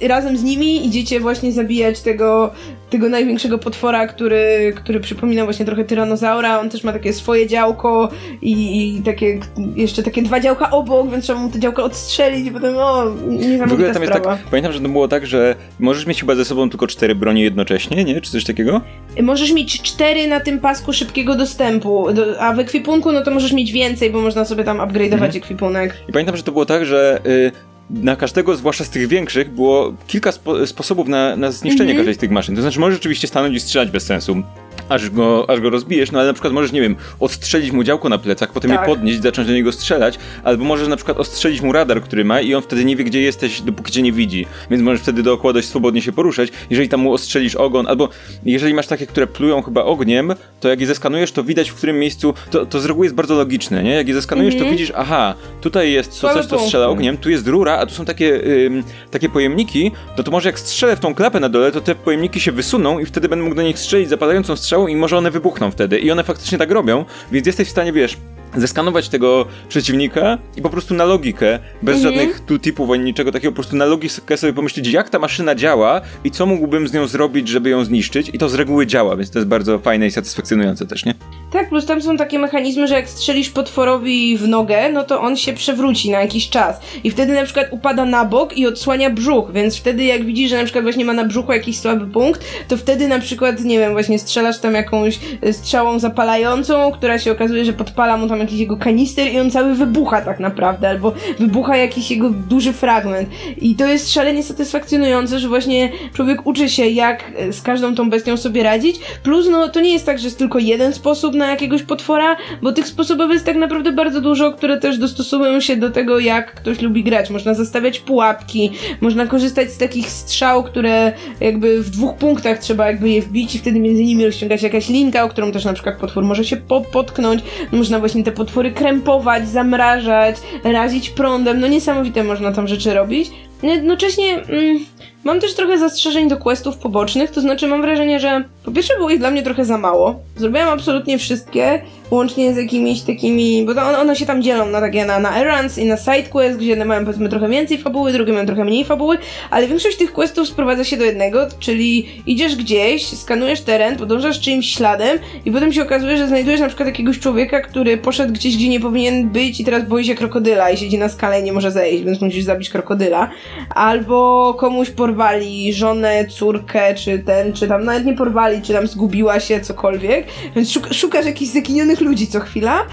yy, razem z nimi idziecie właśnie zabijać tego, tego największego potwora, który, który przypomina właśnie trochę tyranozaura, on też ma takie swoje działko i, i takie, jeszcze takie dwa działka obok, więc trzeba mu te działka odstrzelić i potem, o, W niesamowita ogóle tam jest tak, pamiętam, że to było tak, że możesz mieć chyba ze sobą tylko cztery bronie jednocześnie, nie? Czy coś takiego? Możesz mieć cztery na tym pasku szybkiego dostępu, do, a w ekwipunku no to możesz mieć więcej, bo można sobie tam upgrade'ować Mhm. ekwipunek. I pamiętam, że to było tak, że y, na każdego, zwłaszcza z tych większych, było kilka spo sposobów na, na zniszczenie Mhm. każdej z tych maszyn. To znaczy, możesz rzeczywiście stanąć i strzelać bez sensu. Aż go, aż go rozbijesz, no ale na przykład możesz, nie wiem, odstrzelić mu działko na plecach, potem Tak. je podnieść, zacząć do niego strzelać, albo możesz na przykład ostrzelić mu radar, który ma i on wtedy nie wie, gdzie jesteś, dopóki cię nie widzi. Więc możesz wtedy dookoła dość swobodnie się poruszać. Jeżeli tam mu ostrzelisz ogon, albo jeżeli masz takie, które plują chyba ogniem, to jak je zeskanujesz, to widać w którym miejscu, to, to z reguły jest bardzo logiczne, nie? Jak je zeskanujesz, to Mhm. widzisz, aha, tutaj jest to coś, co strzela ogniem, tu jest rura, a tu są takie, ym, takie pojemniki, no to może jak strzelę w tą klapę na dole, to te pojemniki się wysuną i wtedy będę mógł do nich strzelić zapadającą strzałą i może one wybuchną wtedy. I one faktycznie tak robią, więc jesteś w stanie, wiesz, zeskanować tego przeciwnika i po prostu na logikę, bez Mhm. żadnych tooltipów ani niczego takiego, po prostu na logikę sobie pomyśleć, jak ta maszyna działa i co mógłbym z nią zrobić, żeby ją zniszczyć i to z reguły działa, więc to jest bardzo fajne i satysfakcjonujące też, nie? Tak, plus tam są takie mechanizmy, że jak strzelisz potworowi w nogę, no to on się przewróci na jakiś czas. I wtedy na przykład upada na bok i odsłania brzuch, więc wtedy jak widzisz, że na przykład właśnie ma na brzuchu jakiś słaby punkt, to wtedy na przykład, nie wiem, właśnie strzelasz tam jakąś e, strzałą zapalającą, która się okazuje, że podpala mu tam jakiś jego kanister i on cały wybucha tak naprawdę, albo wybucha jakiś jego duży fragment. I to jest szalenie satysfakcjonujące, że właśnie człowiek uczy się, jak e, z każdą tą bestią sobie radzić. Plus, no to nie jest tak, że jest tylko jeden sposób na jakiegoś potwora, bo tych sposobów jest tak naprawdę bardzo dużo, które też dostosowują się do tego, jak ktoś lubi grać. Można zastawiać pułapki, można korzystać z takich strzał, które jakby w dwóch punktach trzeba jakby je wbić i wtedy między nimi rozciągać jakaś linka, o którą też na przykład potwór może się po potknąć. Można właśnie te potwory krępować, zamrażać, razić prądem. No niesamowite można tam rzeczy robić. Jednocześnie mm, mam też trochę zastrzeżeń do questów pobocznych, to znaczy mam wrażenie, że po pierwsze było ich dla mnie trochę za mało. Zrobiłam absolutnie wszystkie, łącznie z jakimiś takimi, bo one, one się tam dzielą na takie na, na errands i na side quest, gdzie jedne mają powiedzmy trochę więcej fabuły, drugie mają trochę mniej fabuły, ale większość tych questów sprowadza się do jednego, czyli idziesz gdzieś, skanujesz teren, podążasz czyimś śladem i potem się okazuje, że znajdujesz na przykład jakiegoś człowieka, który poszedł gdzieś, gdzie nie powinien być i teraz boi się krokodyla i siedzi na skale i nie może zejść, więc musisz zabić krokodyla. Albo komuś porwali żonę, córkę, czy ten, czy tam nawet nie porwali, czy tam zgubiła się, cokolwiek, więc szuk szukasz jakichś zaginionych ludzi co chwila.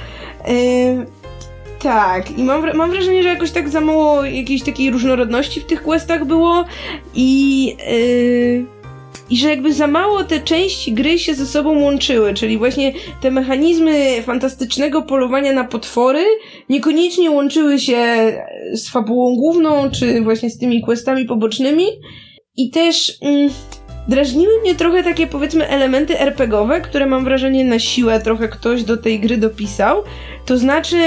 Yy, tak, i mam, mam wrażenie, że jakoś tak za mało jakiejś takiej różnorodności w tych questach było i... Yy, i że jakby za mało te części gry się ze sobą łączyły, czyli właśnie te mechanizmy fantastycznego polowania na potwory niekoniecznie łączyły się z fabułą główną, czy właśnie z tymi questami pobocznymi i też mm, drażniły mnie trochę takie powiedzmy elementy RPGowe, które mam wrażenie na siłę trochę ktoś do tej gry dopisał, to znaczy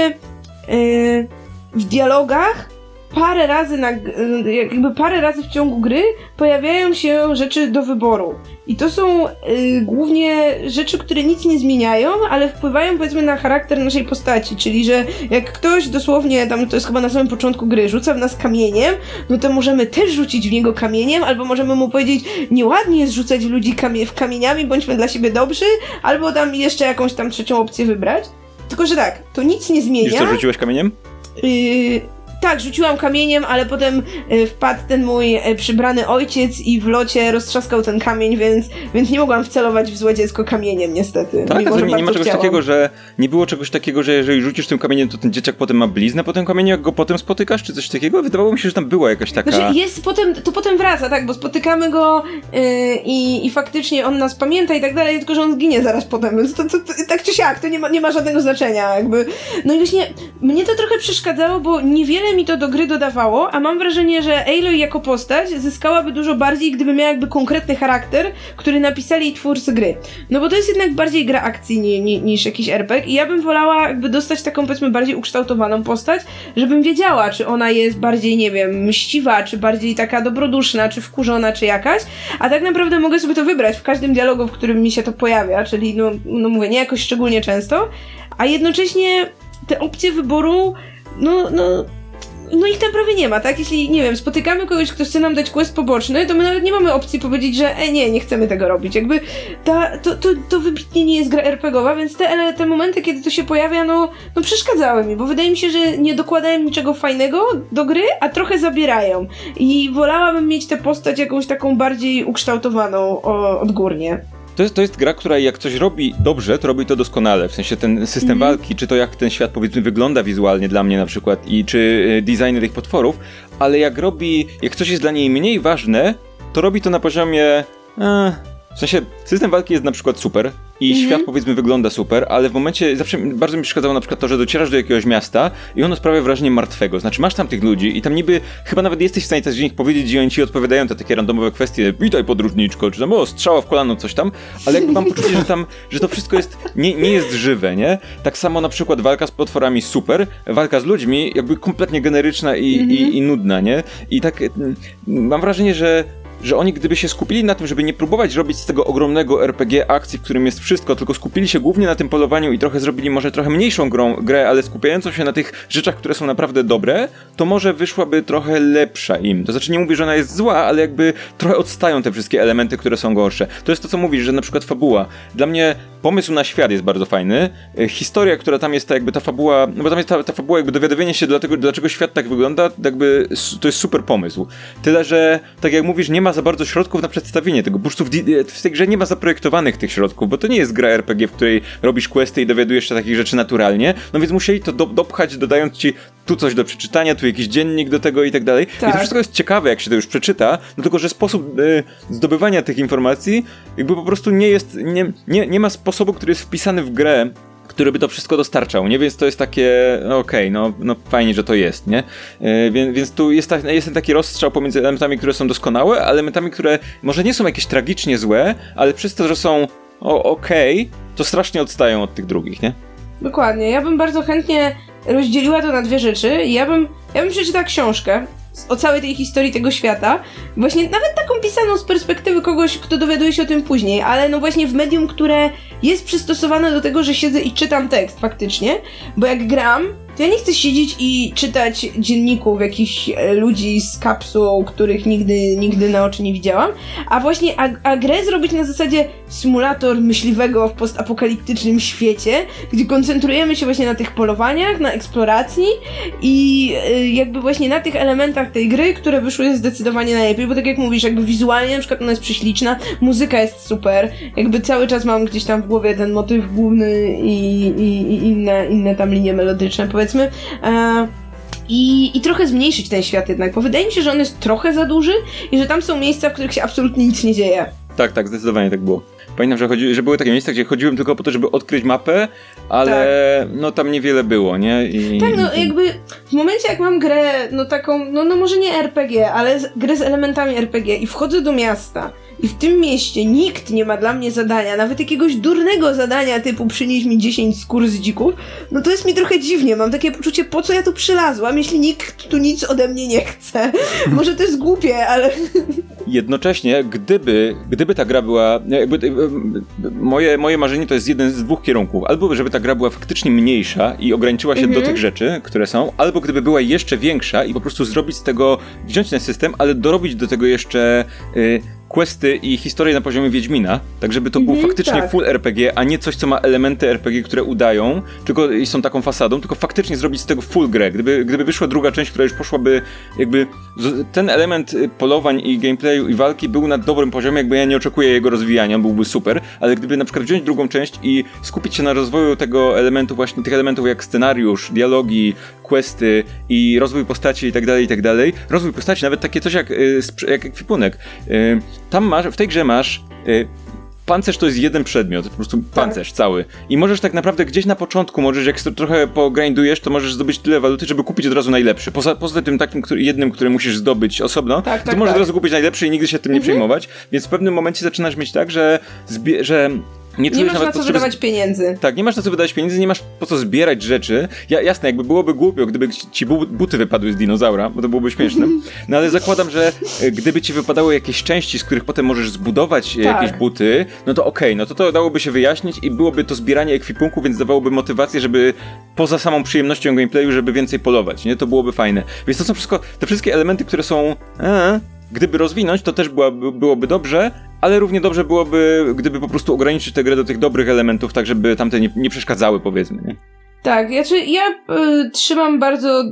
yy, w dialogach parę razy na, y, jakby parę razy w ciągu gry pojawiają się rzeczy do wyboru. I to są y, głównie rzeczy, które nic nie zmieniają, ale wpływają powiedzmy na charakter naszej postaci, czyli że jak ktoś dosłownie, tam to jest chyba na samym początku gry, rzuca w nas kamieniem, no to możemy też rzucić w niego kamieniem, albo możemy mu powiedzieć, nieładnie jest rzucać ludzi kamie w kamieniami, bądźmy dla siebie dobrzy, albo tam jeszcze jakąś tam trzecią opcję wybrać. Tylko, że tak, to nic nie zmienia. Już co, rzuciłeś kamieniem? Yy, tak, rzuciłam kamieniem, ale potem y, wpadł ten mój y, przybrany ojciec i w locie roztrzaskał ten kamień, więc, więc nie mogłam wcelować w złe dziecko kamieniem, niestety. Tak, mimo, nie, nie ma czegoś chciałam. takiego, że nie było czegoś takiego, że jeżeli rzucisz tym kamieniem, to ten dzieciak potem ma bliznę po tym kamieniu, jak go potem spotykasz, czy coś takiego? Wydawało mi się, że tam była jakaś taka... Znaczy jest potem, to potem wraca, tak, bo spotykamy go yy, i, i faktycznie on nas pamięta i tak dalej, tylko że on zginie zaraz potem, więc to, to, to, tak czy siak, to nie ma, nie ma żadnego znaczenia, jakby. No i właśnie, mnie to trochę przeszkadzało, bo niewiele mi to do gry dodawało, a mam wrażenie, że Aloy jako postać zyskałaby dużo bardziej, gdyby miała jakby konkretny charakter, który napisali twórcy gry. No bo to jest jednak bardziej gra akcji ni, ni, niż jakiś RPG i ja bym wolała jakby dostać taką powiedzmy bardziej ukształtowaną postać, żebym wiedziała, czy ona jest bardziej, nie wiem, mściwa, czy bardziej taka dobroduszna, czy wkurzona, czy jakaś, a tak naprawdę mogę sobie to wybrać w każdym dialogu, w którym mi się to pojawia, czyli no, no mówię, nie jakoś szczególnie często, a jednocześnie te opcje wyboru no, no, no ich tam prawie nie ma, tak? Jeśli, nie wiem, spotykamy kogoś, kto chce nam dać quest poboczny, to my nawet nie mamy opcji powiedzieć, że e, nie, nie chcemy tego robić. Jakby ta, to, to, to wybitnie nie jest gra RPGowa, więc te, te momenty, kiedy to się pojawia, no, no przeszkadzały mi, bo wydaje mi się, że nie dokładają niczego fajnego do gry, a trochę zabierają. I wolałabym mieć tę postać jakąś taką bardziej ukształtowaną o, odgórnie. To jest, to jest gra, która jak coś robi dobrze, to robi to doskonale. W sensie ten system Mhm. walki, czy to jak ten świat powiedzmy wygląda wizualnie dla mnie na przykład i czy y, designy tych potworów, ale jak robi, jak coś jest dla niej mniej ważne, to robi to na poziomie... E, w sensie system walki jest na przykład super i Mhm. świat powiedzmy wygląda super, ale w momencie zawsze bardzo mi przeszkadzało na przykład to, że docierasz do jakiegoś miasta i ono sprawia wrażenie martwego. Znaczy masz tam tych ludzi i tam niby chyba nawet jesteś w stanie coś do nich powiedzieć i oni ci odpowiadają te takie randomowe kwestie, witaj podróżniczko, czy tam o strzała w kolano, coś tam, ale jakby mam poczucie, że tam, że to wszystko jest, nie, nie jest żywe, nie? Tak samo na przykład walka z potworami super, walka z ludźmi jakby kompletnie generyczna i, i, i nudna, nie? I tak mm, mam wrażenie, że że oni gdyby się skupili na tym, żeby nie próbować robić z tego ogromnego RPG akcji, w którym jest wszystko, tylko skupili się głównie na tym polowaniu i trochę zrobili może trochę mniejszą grą, grę, ale skupiającą się na tych rzeczach, które są naprawdę dobre, to może wyszłaby trochę lepsza im. To znaczy nie mówię, że ona jest zła, ale jakby trochę odstają te wszystkie elementy, które są gorsze. To jest to, co mówisz, że na przykład fabuła. Dla mnie pomysł na świat jest bardzo fajny. E, Historia, która tam jest, ta jakby ta fabuła, no bo tam jest ta, ta fabuła, jakby dowiadywanie się dlatego, dlaczego świat tak wygląda, jakby to jest super pomysł. Tyle, że tak jak mówisz, nie ma za bardzo środków na przedstawienie tego. Po prostu w, w tej grze nie ma zaprojektowanych tych środków, bo to nie jest gra RPG, w której robisz questy i dowiadujesz się takich rzeczy naturalnie, no więc musieli to do, dopchać, dodając ci tu coś do przeczytania, tu jakiś dziennik do tego i tak dalej. I Tak. to wszystko jest ciekawe, jak się to już przeczyta, no tylko, że sposób e, zdobywania tych informacji jakby po prostu nie jest, nie, nie, nie ma sposobu, który jest wpisany w grę, który by to wszystko dostarczał, nie? Więc to jest takie, no okej, no, no fajnie, że to jest, nie? E, więc, więc tu jest, ta, jest ten taki rozstrzał pomiędzy elementami, które są doskonałe, a elementami, które może nie są jakieś tragicznie złe, ale przez to, że są okej, to strasznie odstają od tych drugich, nie? Dokładnie. Ja bym bardzo chętnie rozdzieliła to na dwie rzeczy. Ja bym, ja bym przeczytała książkę o całej tej historii tego świata. Właśnie nawet taką pisaną z perspektywy kogoś, kto dowiaduje się o tym później, ale no właśnie w medium, które jest przystosowane do tego, że siedzę i czytam tekst faktycznie, bo jak gram, to ja nie chcę siedzieć i czytać dzienników jakichś e, ludzi z kapsuł, których nigdy, nigdy na oczy nie widziałam, a właśnie a, a grę zrobić na zasadzie symulator myśliwego w postapokaliptycznym świecie, gdzie koncentrujemy się właśnie na tych polowaniach, na eksploracji i y, jakby właśnie na tych elementach tej gry, które wyszły zdecydowanie najlepiej, bo tak jak mówisz, jakby wizualnie na przykład ona jest prześliczna, muzyka jest super, jakby cały czas mam gdzieś tam w głowie ten motyw główny i, i, i inne, inne tam linie melodyczne, powiedzmy. E, i, I trochę zmniejszyć ten świat jednak, bo wydaje mi się, że on jest trochę za duży i że tam są miejsca, w których się absolutnie nic nie dzieje. Tak, tak, zdecydowanie tak było. Pamiętam, że, chodzi, że były takie miejsca, gdzie chodziłem tylko po to, żeby odkryć mapę, ale tak. no tam niewiele było, nie? I, tak, no jakby w momencie jak mam grę, no taką, no, no może nie RPG, ale z, grę z elementami RPG i wchodzę do miasta i w tym mieście nikt nie ma dla mnie zadania, nawet jakiegoś durnego zadania typu przynieś mi 10 skór z dzików, no to jest mi trochę dziwnie. Mam takie poczucie, po co ja tu przylazłam, jeśli nikt tu nic ode mnie nie chce. Może to jest głupie, ale... Jednocześnie, gdyby, gdyby ta gra była... Jakby, e, moje, moje marzenie to jest jeden z dwóch kierunków. Albo żeby ta gra była faktycznie mniejsza i ograniczyła się mhm. do tych rzeczy, które są, albo gdyby była jeszcze większa i po prostu zrobić z tego, wziąć ten system, ale dorobić do tego jeszcze... Y, questy i historię na poziomie Wiedźmina, tak żeby to mm -hmm, był faktycznie tak. full RPG, a nie coś, co ma elementy RPG, które udają, tylko i są taką fasadą, tylko faktycznie zrobić z tego full grę. Gdyby, gdyby wyszła druga część, która już poszłaby jakby ten element y, polowań i gameplayu i walki był na dobrym poziomie, jakby ja nie oczekuję jego rozwijania, byłby super, ale gdyby na przykład wziąć drugą część i skupić się na rozwoju tego elementu, właśnie tych elementów jak scenariusz, dialogi, questy i rozwój postaci i tak dalej, i tak dalej. Rozwój postaci, nawet takie coś jak, y, jak ekwipunek. Tam masz, w tej grze masz y, pancerz to jest jeden przedmiot, po prostu tak. pancerz tak. cały. I możesz tak naprawdę gdzieś na początku, możesz jak trochę pogrindujesz, to możesz zdobyć tyle waluty, żeby kupić od razu najlepszy. Poza, poza tym takim który, jednym, który musisz zdobyć osobno, tak, to tak, możesz tak. od razu kupić najlepszy i nigdy się tym nie mhm. przejmować. Więc w pewnym momencie zaczynasz mieć tak, że, że nie, nie masz na co wydawać pieniędzy. Tak, nie masz na co wydawać pieniędzy, nie masz po co zbierać rzeczy. Ja, jasne, jakby byłoby głupio, gdyby ci buty wypadły z dinozaura, bo to byłoby śmieszne. No ale zakładam, że e, gdyby ci wypadały jakieś części, z których potem możesz zbudować e, tak. jakieś buty, no to okej, okay, no to to dałoby się wyjaśnić i byłoby to zbieranie ekwipunku, więc dawałoby motywację, żeby poza samą przyjemnością gameplayu, żeby więcej polować, nie? To byłoby fajne. Więc to są wszystko, te wszystkie elementy, które są... E, gdyby rozwinąć, to też byłaby, byłoby dobrze, ale równie dobrze byłoby, gdyby po prostu ograniczyć tę grę do tych dobrych elementów, tak żeby tamte nie, nie przeszkadzały, powiedzmy. Nie? Tak, ja, ja y, trzymam bardzo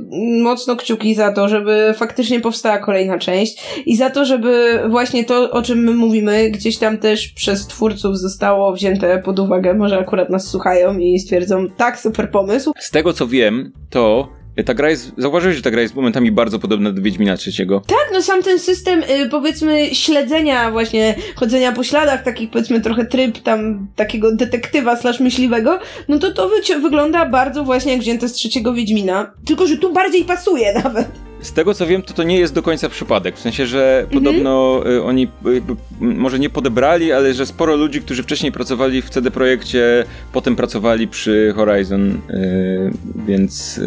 mocno kciuki za to, żeby faktycznie powstała kolejna część i za to, żeby właśnie to, o czym my mówimy, gdzieś tam też przez twórców zostało wzięte pod uwagę. Może akurat nas słuchają i stwierdzą, tak, super pomysł. Z tego co wiem, to ta gra jest, zauważyłeś, że ta gra jest momentami bardzo podobna do Wiedźmina trzeciego. Tak, no sam ten system, y, powiedzmy, śledzenia właśnie, chodzenia po śladach, takich powiedzmy trochę tryb tam takiego detektywa slash myśliwego, no to to wygląda bardzo właśnie jak wzięte z trzeciego Wiedźmina. Tylko, że tu bardziej pasuje nawet. Z tego co wiem, to to nie jest do końca przypadek. W sensie, że mhm. podobno y, oni y, może nie podebrali, ale że sporo ludzi, którzy wcześniej pracowali w CD Projekcie, potem pracowali przy Horizon, y, więc,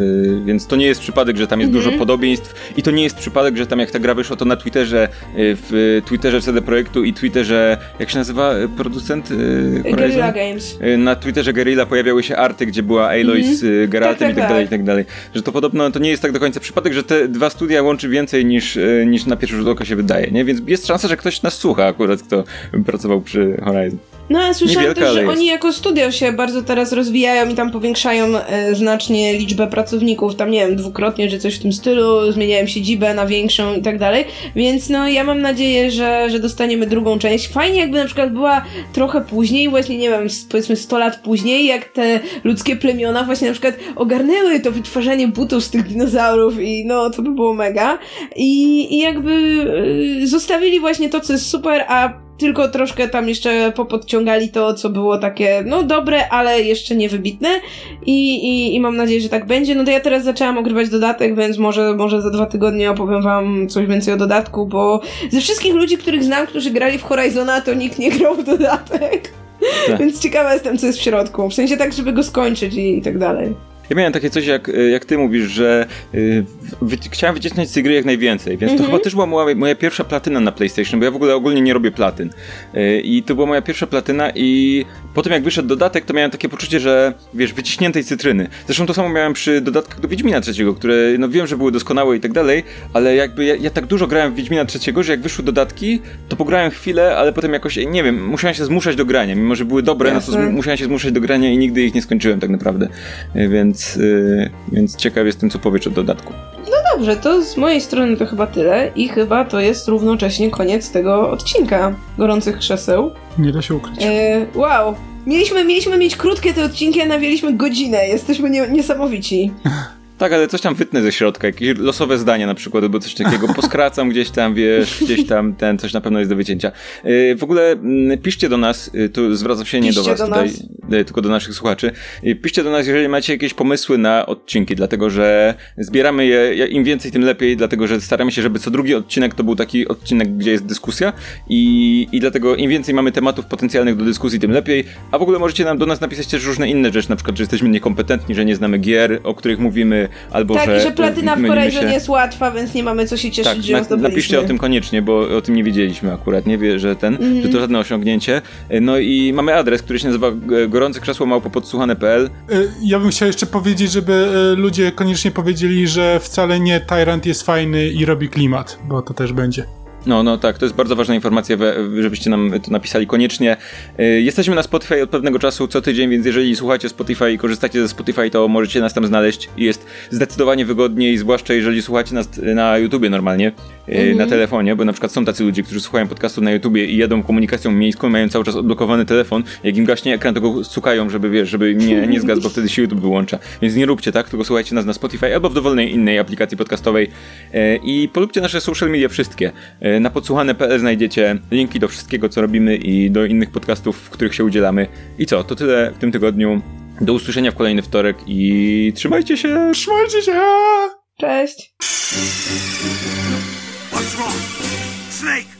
więc to nie jest przypadek, że tam jest mhm. dużo podobieństw i to nie jest przypadek, że tam jak ta gra wyszła, to na Twitterze, w Twitterze CD Projektu i Twitterze, jak się nazywa producent Horizon? Guerrilla Games. Na Twitterze Guerrilla pojawiały się arty, gdzie była Aloy mhm. z Geraltem tak, tak, i tak dalej, tak. i tak dalej. Że to podobno to nie jest tak do końca przypadek, że te dwa studia łączy więcej niż, e, niż na pierwszy rzut oka się wydaje, nie? Więc jest szansa, że ktoś nas słucha akurat, kto pracował przy Horizon. No, a słyszałam Niewielka, też, że oni jako studio się bardzo teraz rozwijają i tam powiększają e, znacznie liczbę pracowników, tam nie wiem, dwukrotnie, czy coś w tym stylu, zmieniają siedzibę na większą i tak dalej, więc no ja mam nadzieję, że, że dostaniemy drugą część. Fajnie jakby na przykład była trochę później, właśnie nie wiem, powiedzmy 100 lat później, jak te ludzkie plemiona właśnie na przykład ogarnęły to wytwarzanie butów z tych dinozaurów i no to by było mega. I, i jakby y, zostawili właśnie to, co jest super, a tylko troszkę tam jeszcze popodciągali to, co było takie, no dobre, ale jeszcze niewybitne I, i, i mam nadzieję, że tak będzie. No to ja teraz zaczęłam ogrywać dodatek, więc może, może za dwa tygodnie opowiem wam coś więcej o dodatku, bo ze wszystkich ludzi, których znam, którzy grali w Horizona, to nikt nie grał w dodatek. Tak. Więc ciekawa jestem, co jest w środku. W sensie tak, żeby go skończyć i, i tak dalej. Ja miałem takie coś, jak, y, jak ty mówisz, że y, wy, chciałem wycisnąć z tej gry jak najwięcej, więc to chyba też była moja, moja pierwsza platyna na PlayStation, bo ja w ogóle ogólnie nie robię platyn. Y, I to była moja pierwsza platyna i potem jak wyszedł dodatek, to miałem takie poczucie, że wiesz, wyciśniętej cytryny. Zresztą to samo miałem przy dodatkach do Wiedźmina trzeciego, które no wiem, że były doskonałe i tak dalej, ale jakby ja, ja tak dużo grałem w Wiedźmina trzeciego, że jak wyszły dodatki, to pograłem chwilę, ale potem jakoś, nie wiem, musiałem się zmuszać do grania, mimo że były dobre, no to Jasne. musiałem się zmuszać do grania i nigdy ich nie skończyłem tak naprawdę. Y, Więc, y, więc ciekaw jestem, co powiesz o dodatku. Dobrze, to z mojej strony to chyba tyle i chyba to jest równocześnie koniec tego odcinka Gorących Krzeseł. Nie da się ukryć. E, wow! Mieliśmy, mieliśmy mieć krótkie te odcinki, a nawieliśmy godzinę. Jesteśmy nie, niesamowici. Tak, ale coś tam wytnę ze środka, jakieś losowe zdania na przykład, albo coś takiego, poskracam gdzieś tam, wiesz, gdzieś tam, ten, coś na pewno jest do wycięcia. Yy, w ogóle mm, piszcie do nas, yy, tu zwracam się nie do Piszcie was do tutaj, nas. yy, tylko do naszych słuchaczy. Piszcie do nas, jeżeli macie jakieś pomysły na odcinki, dlatego że zbieramy je, im więcej, tym lepiej, dlatego że staramy się, żeby co drugi odcinek to był taki odcinek, gdzie jest dyskusja i, i dlatego im więcej mamy tematów potencjalnych do dyskusji, tym lepiej. A w ogóle możecie nam do nas napisać też różne inne rzeczy, na przykład, że jesteśmy niekompetentni, że nie znamy gier, o których mówimy, albo tak, że... i że platyna w Horizon się. jest łatwa, więc nie mamy co się cieszyć, tak, że ją na, zdobyliśmy. napiszcie o tym koniecznie, bo o tym nie wiedzieliśmy akurat, nie wie, że ten, Mhm. że to żadne osiągnięcie. No i mamy adres, który się nazywa e, gorące krzesło małpopodsłuchane.pl. E, Ja bym chciał jeszcze powiedzieć, żeby e, ludzie koniecznie powiedzieli, że wcale nie Tyrant jest fajny i robi klimat, bo to też będzie. No, no tak, to jest bardzo ważna informacja, żebyście nam to napisali koniecznie. E, Jesteśmy na Spotify od pewnego czasu, co tydzień, więc jeżeli słuchacie Spotify i korzystacie ze Spotify, to możecie nas tam znaleźć i jest zdecydowanie wygodniej, zwłaszcza jeżeli słuchacie nas na YouTubie normalnie, e, na telefonie, bo na przykład są tacy ludzie, którzy słuchają podcastu na YouTubie i jadą komunikacją miejską mają cały czas odblokowany telefon, jak im gaśnie ekran, to go sukają, żeby wiesz, żeby nie, nie zgasł, bo wtedy się YouTube wyłącza. Więc nie róbcie tak, tylko słuchajcie nas na Spotify albo w dowolnej innej aplikacji podcastowej i polubcie nasze social media wszystkie. E, Na podsłuchane.pl znajdziecie linki do wszystkiego, co robimy i do innych podcastów, w których się udzielamy. I co, to tyle w tym tygodniu. Do usłyszenia w kolejny wtorek i trzymajcie się! Trzymajcie się! Cześć! What's wrong? Snake!